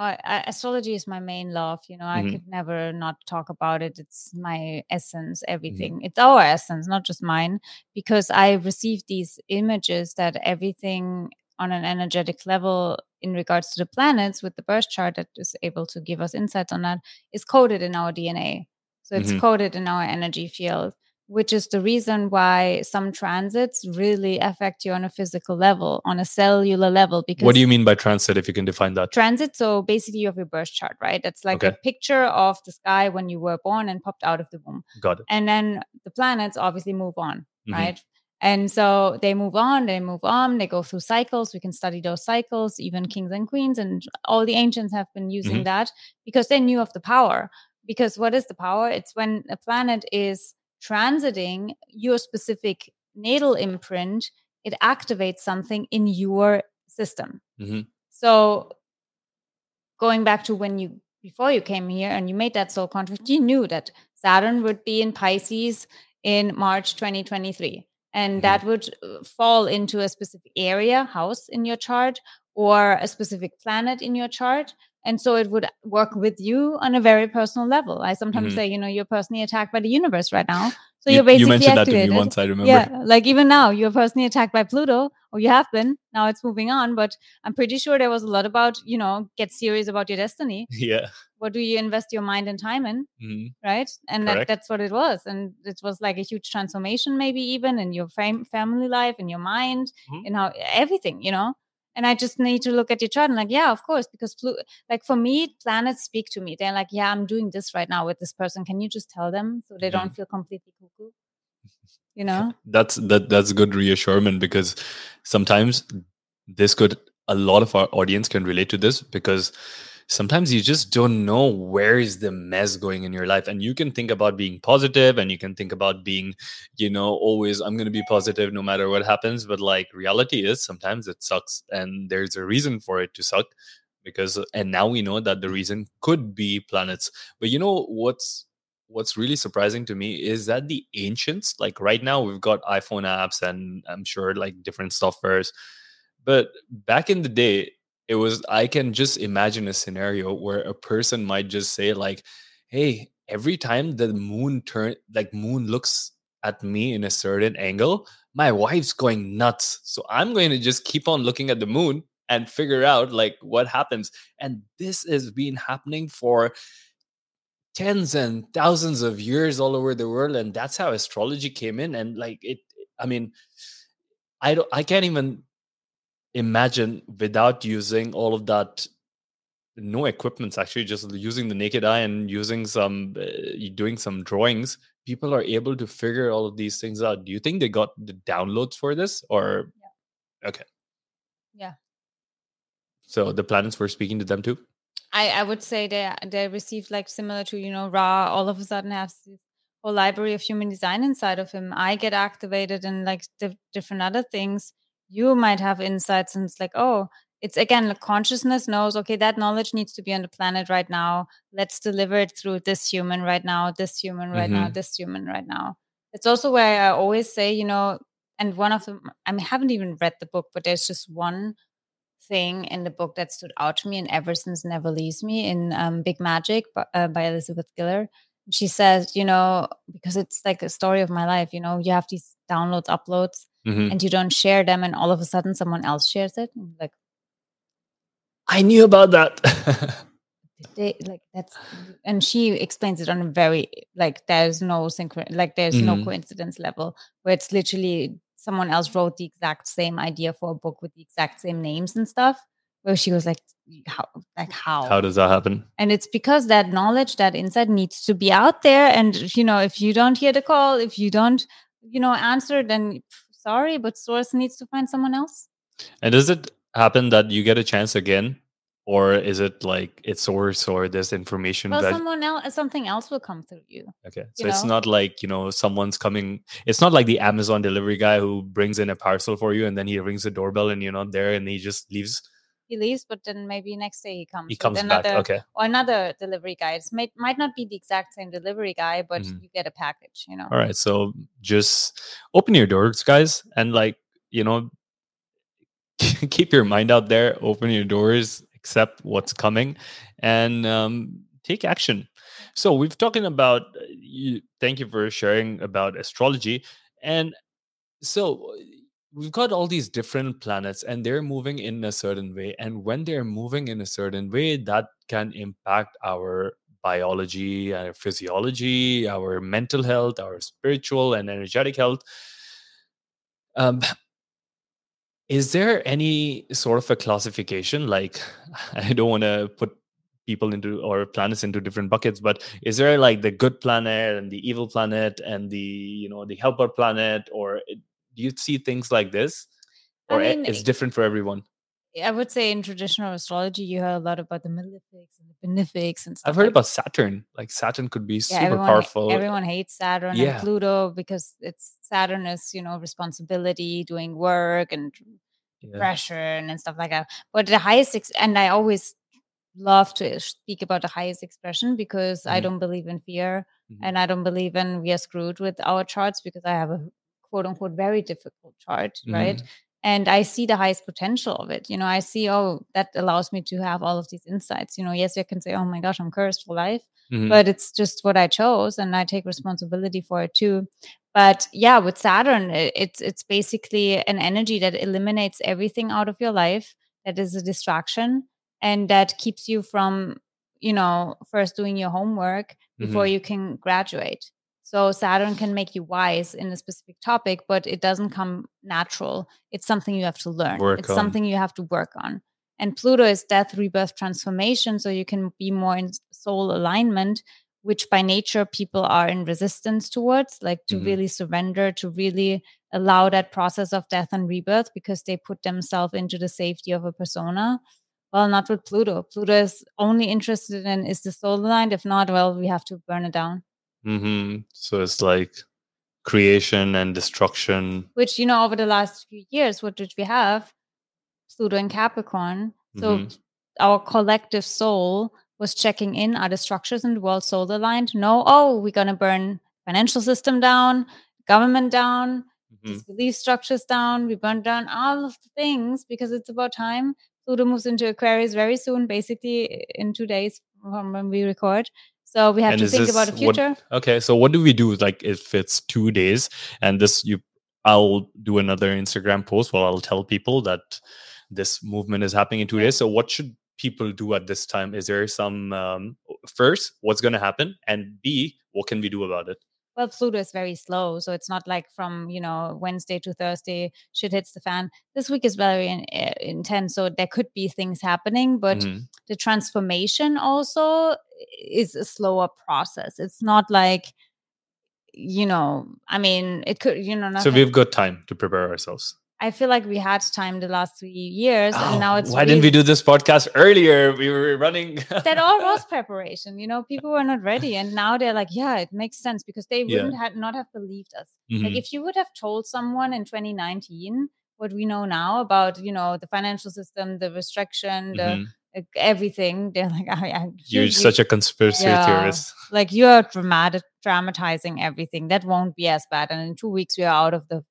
Uh, astrology is my main love. You know, I Mhm. could never not talk about it. It's my essence, Mm-hmm. everything. It's our essence, not just mine, because I received these images that everything on an energetic level in regards to the planets with the birth chart that is able to give us insights on that is coded in our DNA. So it's Mhm. coded in our energy field, which is the reason why some transits really affect you on a physical level, on a cellular level. Because what do you mean by transit if you can define that? Transit so basically you have your birth chart right? That's like a picture of the sky when you were born and popped out of the womb. Got it. And then the planets obviously move on Mhm. right? And so they move on they move on they go through cycles. We can study those cycles even kings and queens and all the ancients have been using Mhm. that because they knew of the power. Because what is the power? It's when a planet is transiting your specific natal imprint it activates something in your system Mhm. so going back to when you before you came here and you made that soul contract, you knew that Saturn would be in Pisces in March 2023. And Mhm. that would uh, fall into a specific area, house in your chart, or a specific planet in your chart. And so it would work with you on a very personal level. I sometimes Mhm. say, you know, you're personally attacked by the universe right now. So you, you're basically you mentioned that to me once i remember Yeah, like even now, you're personally attacked by Pluto, or you have been. Now it's moving on, but I'm pretty sure there was a lot about, you know, get serious about your destiny. yeah What do you invest your mind and time in, Mhm. right? And that, that's what it was. And it was like a huge transformation, maybe even in your fam- family life, in your mind, Mhm. in how everything, you know. And I just need to look at your chart and like, yeah, of course, because Plu- like for me, planets speak to me. They're like, yeah, I'm doing this right now with this person. Can you just tell them so they don't feel completely cuckoo? You know? that's that that's good reassurance because sometimes this could a lot of our audience can relate to this because sometimes you just don't know where is the mess going in your life and you can think about being positive and you can think about being you know always i'm going to be positive no matter what happens but like reality is sometimes it sucks and there's a reason for it to suck because and now we know that the reason could be planets. But you know what's what's really surprising to me is that the ancients like right now we've got iphone apps and i'm sure like different softwares but back in the day it was i can just imagine a scenario where a person might just say like hey every time the moon turn like moon looks at me in a certain angle my wife's going nuts. So i'm going to just keep on looking at the moon and figure out like what happens. And this has been happening for tens and thousands of years all over the world and that's how astrology came in and like it i mean i don't i can't even imagine without using all of that no equipments actually just using the naked eye and using some uh, doing some drawings people are able to figure all of these things out do you think they got the downloads for this or yeah. okay yeah so the planets were speaking to them too I, I would say they they received like similar to you know Ra all of a sudden has this whole library of human design inside of him. I get activated and like di- different other things. You might have insights and it's like oh it's again the consciousness knows okay that knowledge needs to be on the planet right now. Let's deliver it through this human right now, this human right mm-hmm. now, this human right now. It's also where I always say you know and one of them I mean, haven't even read the book, but there's just one thing in the book that stood out to me and ever since never leaves me in um, Big Magic by, uh, by Elizabeth Gilbert. She says, you know, because it's like a story of my life, you know, you have these downloads, uploads, mm-hmm. and you don't share them, and all of a sudden someone else shares it. like, I knew about that. they like that's and she explains it on a very like there's no synchron like there's mm-hmm. no coincidence level where it's literally someone else wrote the exact same idea for a book with the exact same names and stuff where she was like how like how how does that happen and it's because that knowledge that insight needs to be out there and you know if you don't hear the call if you don't you know answer then sorry but source needs to find someone else and does it happen that you get a chance again or is it like it's source or this information well that someone else something else will come through you okay so it's know? not like you know someone's coming it's not like the amazon delivery guy who brings in a parcel for you and then he rings the doorbell and you're not there and he just leaves he leaves but then maybe next day he comes he comes another, back okay. or another delivery guy. It might, might not be the exact same delivery guy but mm-hmm. you get a package you know? All right so just open your doors guys and like you know keep your mind out there open your doors accept what's coming and um, take action. So we've talking about uh, you thank you for sharing about astrology and so we've got all these different planets and they're moving in a certain way and when they're moving in a certain way that can impact our biology our physiology our mental health our spiritual and energetic health um, is there any sort of a classification? Like, I don't want to put people into or planets into different buckets, but is there like the good planet and the evil planet and the you know the helper planet, or do you see things like this, or I mean, it's different for everyone? I would say in traditional astrology, you hear a lot about the malefics and the benefics and stuff. I've heard like about Saturn. Like Saturn could be yeah, super everyone, powerful. Everyone hates Saturn yeah. and Pluto because it's Saturn is you know responsibility, doing work, and yeah. pressure and, and stuff like that. But the highest, ex- and I always love to speak about the highest expression because mm-hmm. I don't believe in fear mm-hmm. and I don't believe in we are screwed with our charts because I have a quote unquote very difficult chart, mm-hmm. right? and i see the highest potential of it you know i see oh that allows me to have all of these insights you know yes i can say oh my gosh i'm cursed for life mm-hmm. but it's just what i chose and i take responsibility for it too but yeah with saturn it's it's basically an energy that eliminates everything out of your life that is a distraction and that keeps you from you know first doing your homework before mm-hmm. you can graduate so Saturn can make you wise in a specific topic, but it doesn't come natural. It's something you have to learn. Work it's on. something you have to work on. And Pluto is death, rebirth, transformation. So you can be more in soul alignment, which by nature people are in resistance towards, like to mm-hmm. really surrender, to really allow that process of death and rebirth because they put themselves into the safety of a persona. Well, not with Pluto. Pluto is only interested in is the soul aligned? If not, well, we have to burn it down. Mm-hmm. So it's like creation and destruction. Which, you know, over the last few years, what did we have? Pluto and Capricorn. So mm-hmm. our collective soul was checking in are the structures in the world soul aligned? No. Oh, we're going to burn financial system down, government down, mm-hmm. belief structures down. We burn down all of the things because it's about time. Pluto moves into Aquarius very soon, basically in two days from when we record. So we have and to think about the future. What, okay, so what do we do? Like if it's two days, and this you, I'll do another Instagram post where I'll tell people that this movement is happening in two days. So what should people do at this time? Is there some um, first what's going to happen, and B what can we do about it? Well pluto is very slow so it's not like from you know wednesday to thursday shit hits the fan this week is very in, uh, intense so there could be things happening but Mhm. the transformation also is a slower process it's not like you know i mean it could you know So we've got time to prepare ourselves. I feel like we had time the last three years Oh, and now it's why didn't we do this podcast earlier? We were running. that all was preparation you know people were not ready and now they're like yeah it makes sense because they Yeah. wouldn't have not have believed us Like Mhm. if you would have told someone in 2019 what we know now about, you know, the financial system, the restriction, the Mhm. like, everything, they're like, oh, yeah, You're you- such a conspiracy Yeah. theorist. like you're dramatic, dramatizing everything. That won't be as bad. And in two weeks, we are out of the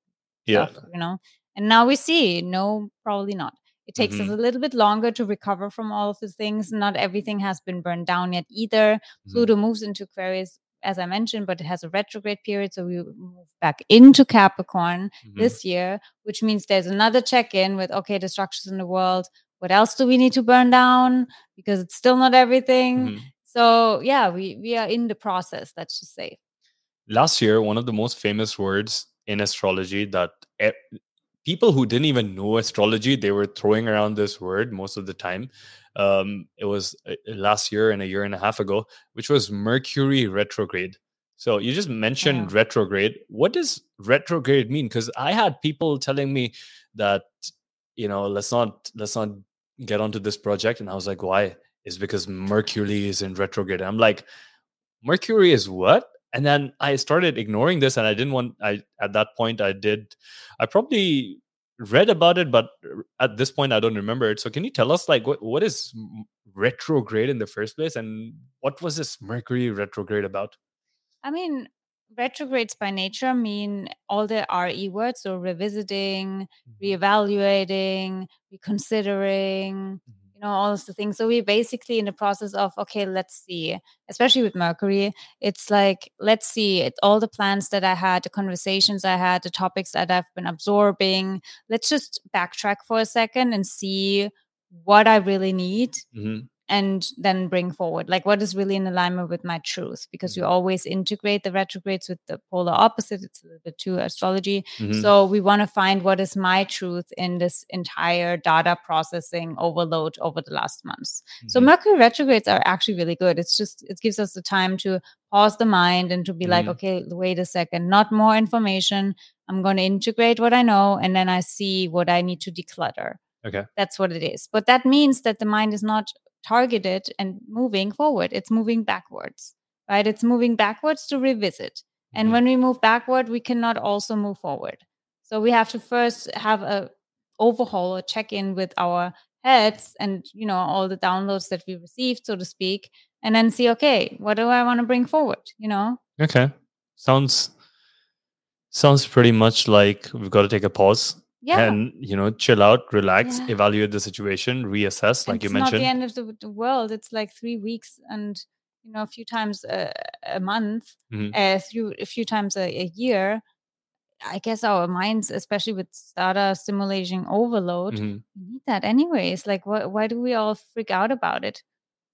Yeah. stuff, you know. And now we see, no, probably not. It takes us Mhm. a little bit longer to recover from all of these things. Not everything has been burned down yet either. Mhm. Pluto moves into Aquarius, as I mentioned, but it has a retrograde period. So we move back into Capricorn Mhm. this year, which means there's another check in with, okay, the structures in the world. What else do we need to burn down? Because it's still not everything. Mhm. So yeah, we, we are in the process, let's just say. last year one of the most famous words in astrology that people who didn't even know astrology they were throwing around this word most of the time. Um it was uh, last year and a year and a half ago which was mercury retrograde. So you just mentioned Yeah. retrograde. What does retrograde mean? Because i had people telling me that you know let's not let's not get onto this project. And i was like why? It's because mercury is in retrograde. I'm like mercury is what? And then i started ignoring this and i didn't want i at that point i did i probably read about it but at this point i don't remember it. So can you tell us like what, what is retrograde in the first place? And what was this mercury retrograde about? I mean, retrogrades by nature mean all the RE words, so revisiting, mm-hmm. reevaluating, reconsidering, you know, all of the things. So we're basically in the process of, okay, let's see, especially with Mercury, it's like, let's see it, all the plans that I had, the conversations I had, the topics that I've been absorbing. Let's just backtrack for a second and see what I really need Mhm. And then bring forward like what is really in alignment with my truth because you always integrate the retrogrades with the polar opposite it's a little bit too astrology Mhm. so we want to find what is my truth in this entire data processing overload over the last months so Mhm. mercury retrogrades are actually really good it's just it gives us the time to pause the mind and to be like Mhm. okay wait a second not more information i'm going to integrate what i know and then i see what i need to declutter okay that's what it is. But that means that the mind is not targeted and moving forward. It's moving backwards, right? It's moving backwards to revisit. And Mhm. when we move backward, we cannot also move forward. So we have to first have a overhaul or check in with our heads and you know all the downloads that we received, so to speak, and then see, okay, what do I want to bring forward? You know? okay sounds sounds pretty much like we've got to take a pause Yeah. and you know chill out relax Yeah. evaluate the situation reassess like And you it's mentioned not the end of the, the world. It's like three weeks and you know a few times a, a month, Mhm. a few a few times a, a year. I guess our minds, especially with data stimulation overload, Mhm. we need that anyways. Like, why why do we all freak out about it?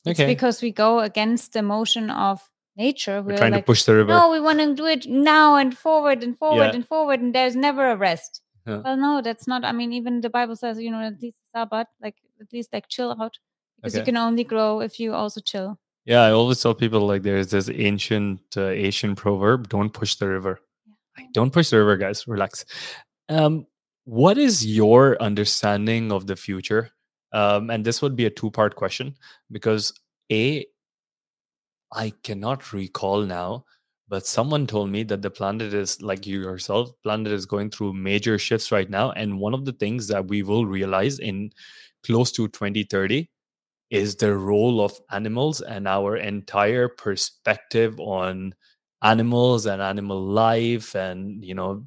It's okay because we go against the motion of nature. we're We're trying like, to push the river no, we want to do it now and forward and forward Yeah. and forward, and there's never a rest. Yeah. Well, no, that's not. I mean, even the Bible says, you know, at least Sabbath, like at least like chill out, because you can only grow if you also chill. Yeah, I always tell people like there's this ancient uh, Asian proverb: "Don't push the river." Like, don't push the river, guys. Relax. Um, what is your understanding of the future? Um, and this would be a two-part question because a, I cannot recall now, but someone told me that the planet is like you yourself. Planet is going through major shifts right now, and one of the things that we will realize in close to 2030 is the role of animals and our entire perspective on animals and animal life and you know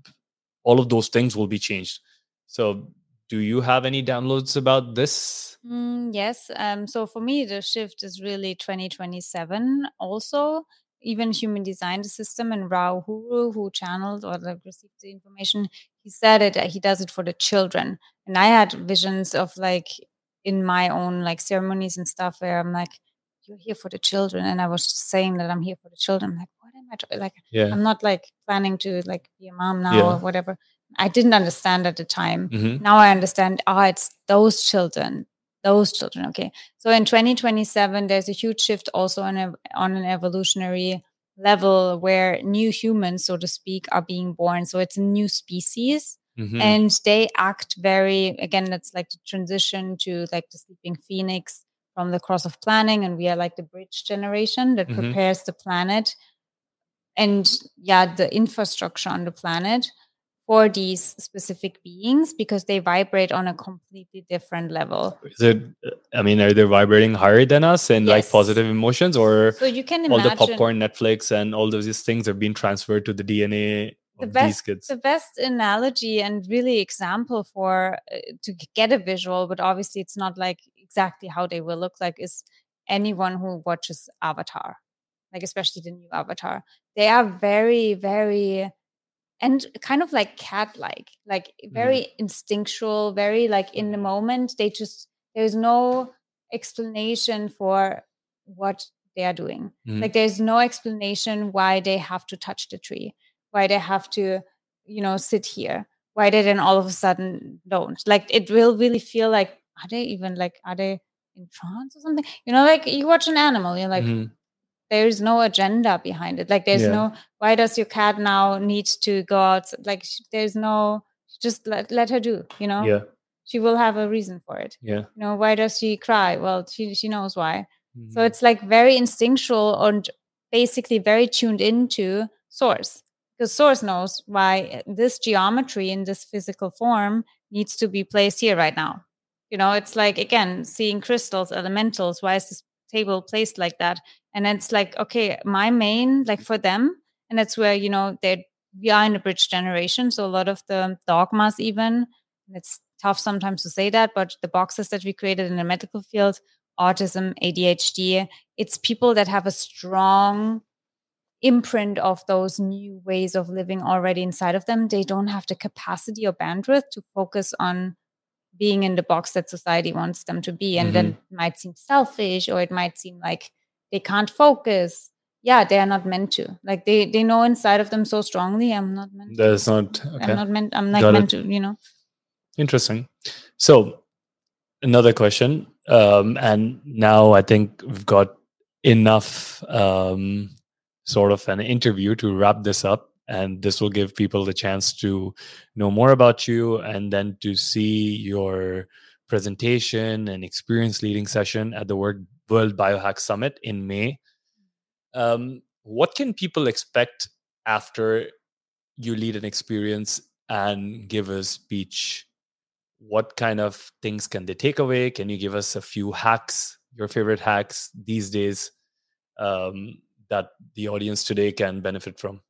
all of those things will be changed so do you have any downloads about this Mm, yes. Um, so for me, the shift is really 2027. Also, even human design the system and Ra Uru Hu, who channeled or like, received the information, he said it. uh, He does it for the children, and I had visions of like in my own like ceremonies and stuff where I'm like, you're here for the children. And I was just saying that I'm here for the children. I'm like, what am I? Like, Yeah. I'm not like planning to like be a mom now Yeah. or whatever. I didn't understand at the time. Mhm. Now I understand, ah, it's those children, those children. Okay. So in 2027, there's a huge shift also on, a, on an evolutionary level where new humans, so to speak, are being born. So it's a new species Mhm. and they act very again that's like the transition to like the sleeping phoenix from the cross of planning and we are like the bridge generation that Mhm. prepares the planet and yeah the infrastructure on the planet for these specific beings because they vibrate on a completely different level Is it? I mean, are they vibrating higher than us and like positive emotions, or so you can all the popcorn, Netflix, and all those these things are being transferred to the DNA The of these best- kids? the best analogy and really example for uh, to get a visual but obviously it's not like exactly how they will look like is anyone who watches avatar like especially the new avatar they are very very and kind of like cat like like very instinctual very like in the moment they just there's no explanation for what they are doing. Mhm. like there's no explanation why they have to touch the tree why they have to you know sit here why they then all of a sudden don't. Like it will really feel like are they even like are they in trance or something? You know like you watch an animal you're like Mhm. There's no agenda behind it. Like there's Yeah. no why does your cat now need to go out? Like there's no just let, let her do you know? Yeah, she will have a reason for it. Yeah. you know why does she cry? Well she she knows why. So Mhm. it's like very instinctual and basically very tuned into source. Because source knows why this geometry in this physical form needs to be placed here right now. You know it's like again seeing crystals elementals why is this table placed like that and it's like okay my main like for them and that's where you know they we are in the bridge generation so a lot of the dogmas even it's tough sometimes to say that but the boxes that we created in the medical field autism adhd it's people that have a strong imprint of those new ways of living already inside of them. They don't have the capacity or bandwidth to focus on being in the box that society wants them to be. And then it might seem selfish or it might seem like they can't focus. Yeah they are not meant to. Like they they know inside of them so strongly i'm not meant to. That's not okay. i'm not meant i'm Got meant to you know? Interesting. So, another question, um, and now I think we've got enough um, sort of an interview to wrap this up, and this will give people the chance to know more about you and then to see your presentation and experience leading session at the World Biohack Summit in May. Um, what can people expect after you lead an experience and give a speech? what kind of things can they take away? Can you give us a few hacks, your favorite hacks these days um, that the audience today can benefit from?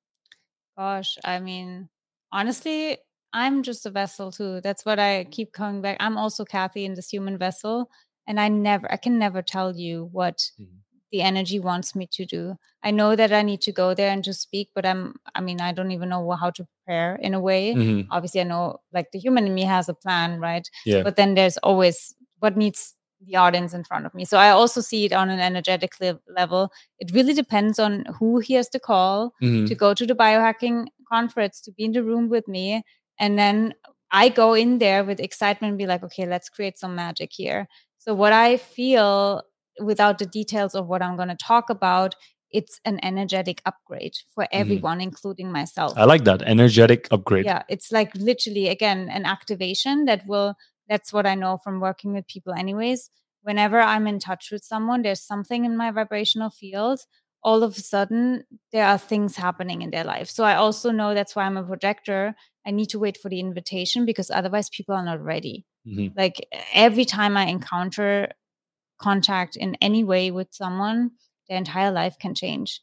Gosh, I mean, honestly, I'm just a vessel too. That's what I keep coming back. I'm also Kathi in this human vessel, and I never, I can never tell you what Mhm. the energy wants me to do. I know that I need to go there and just speak, but I'm, I mean, I don't even know how to prepare in a way. Mhm. Obviously, I know like the human in me has a plan, right? Yeah. But then there's always what needs the audience in front of me. So I also see it on an energetic le- level. It really depends on who hears the call Mhm. to go to the biohacking conference to be in the room with me and then i go in there with excitement and be like okay let's create some magic here so what i feel without the details of what i'm going to talk about it's an energetic upgrade for everyone including myself I like that energetic upgrade. yeah it's like literally again an activation that will that's what i know from working with people anyways whenever i'm in touch with someone there's something in my vibrational field all of a sudden there are things happening in their life so i also know that's why i'm a projector i need to wait for the invitation because otherwise people are not ready Mhm. like every time i encounter contact in any way with someone their entire life can change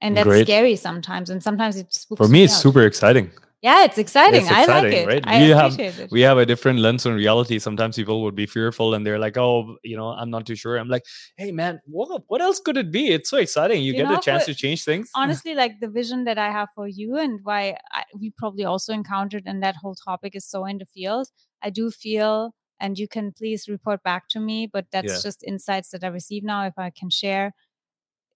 and that's Great. scary sometimes and sometimes it's For me, it's out. super exciting. Yeah, it's exciting. It's I like exciting, it. right? I We have- it. We have a different lens on reality. Sometimes people would be fearful and they're like, oh, you know, I'm not too sure. I'm like, hey, man, what, what else could it be? It's so exciting. You, You get know, a chance to change things. Honestly, like the vision that I have for you and why I, we probably also encountered, and that whole topic is so in the field. I do feel and you can please report back to me but that's Yeah. just insights that i receive now if i can share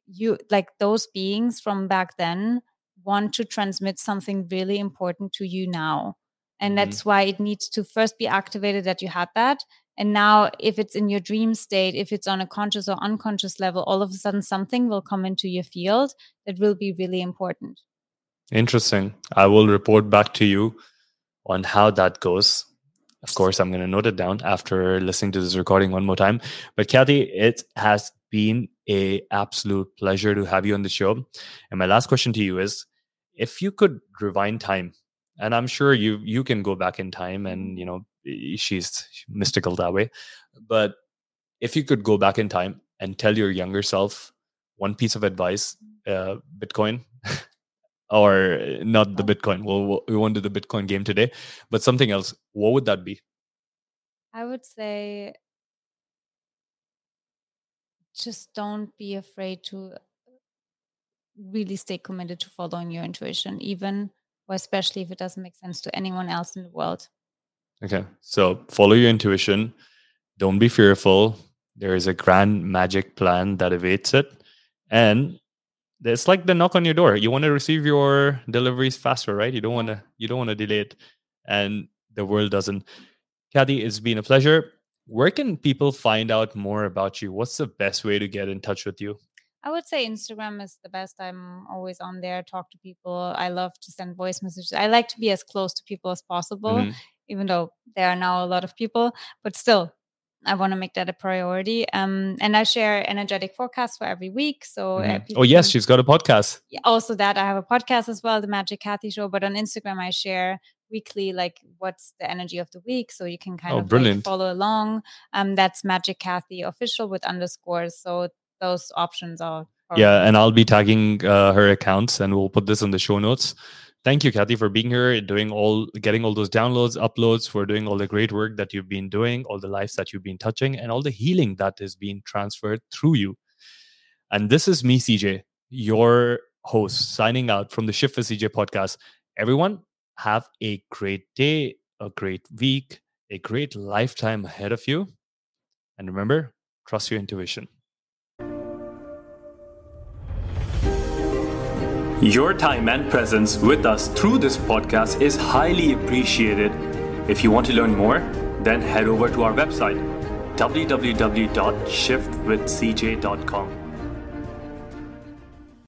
you like those beings from back then want to transmit something really important to you now and Mhm. that's why it needs to first be activated that you had that and now if it's in your dream state if it's on a conscious or unconscious level all of a sudden something will come into your field that will be really important Interesting. I will report back to you on how that goes. Of course, I'm going to note it down after listening to this recording one more time. But Kathi, it has been a absolute pleasure to have you on the show. And my last question to you is, if you could rewind time, and I'm sure you you can go back in time, and you know she's mystical that way. But if you could go back in time and tell your younger self one piece of advice, uh, Bitcoin, or uh, not the Bitcoin. We'll, we'll- we won't do the Bitcoin game today, but something else. What would that be? i would say just don't be afraid to really stay committed to following your intuition even or especially if it doesn't make sense to anyone else in the world Okay, so follow your intuition. Don't be fearful. There is a grand magic plan that awaits it, and it's like the knock on your door. You want to receive your deliveries faster, right? You don't want to. You don't want to delay it, and the world doesn't. Kathi, it's been a pleasure. Where can people find out more about you? What's the best way to get in touch with you? I would say Instagram is the best. I'm always on there, talk to people. I love to send voice messages. I like to be as close to people as possible, Mhm. even though there are now a lot of people, but still, I want to make that a priority. Um, and I share energetic forecasts for every week. So, uh, Mhm. Oh yes, she's got a podcast. also that I have a podcast as well, the Magic Kathi Show. But on Instagram, I share weekly like what's the energy of the week, so you can kind Oh, of like, follow along. Um, that's Magic Kathi official with underscores. So those options are. are Yeah, and I'll be tagging uh, her accounts, and we'll put this in the show notes. Thank you, Kathi, for being here, doing all, getting all those downloads, uploads, for doing all the great work that you've been doing, all the lives that you've been touching, and all the healing that is being transferred through you. And this is me, CJ, your host, signing out from the Shift for CJ podcast. Everyone, have a great day, a great week, a great lifetime ahead of you. And remember, trust your intuition. Your time and presence with us through this podcast is highly appreciated. If you want to learn more, then head over to our website www.shiftwithcj.com.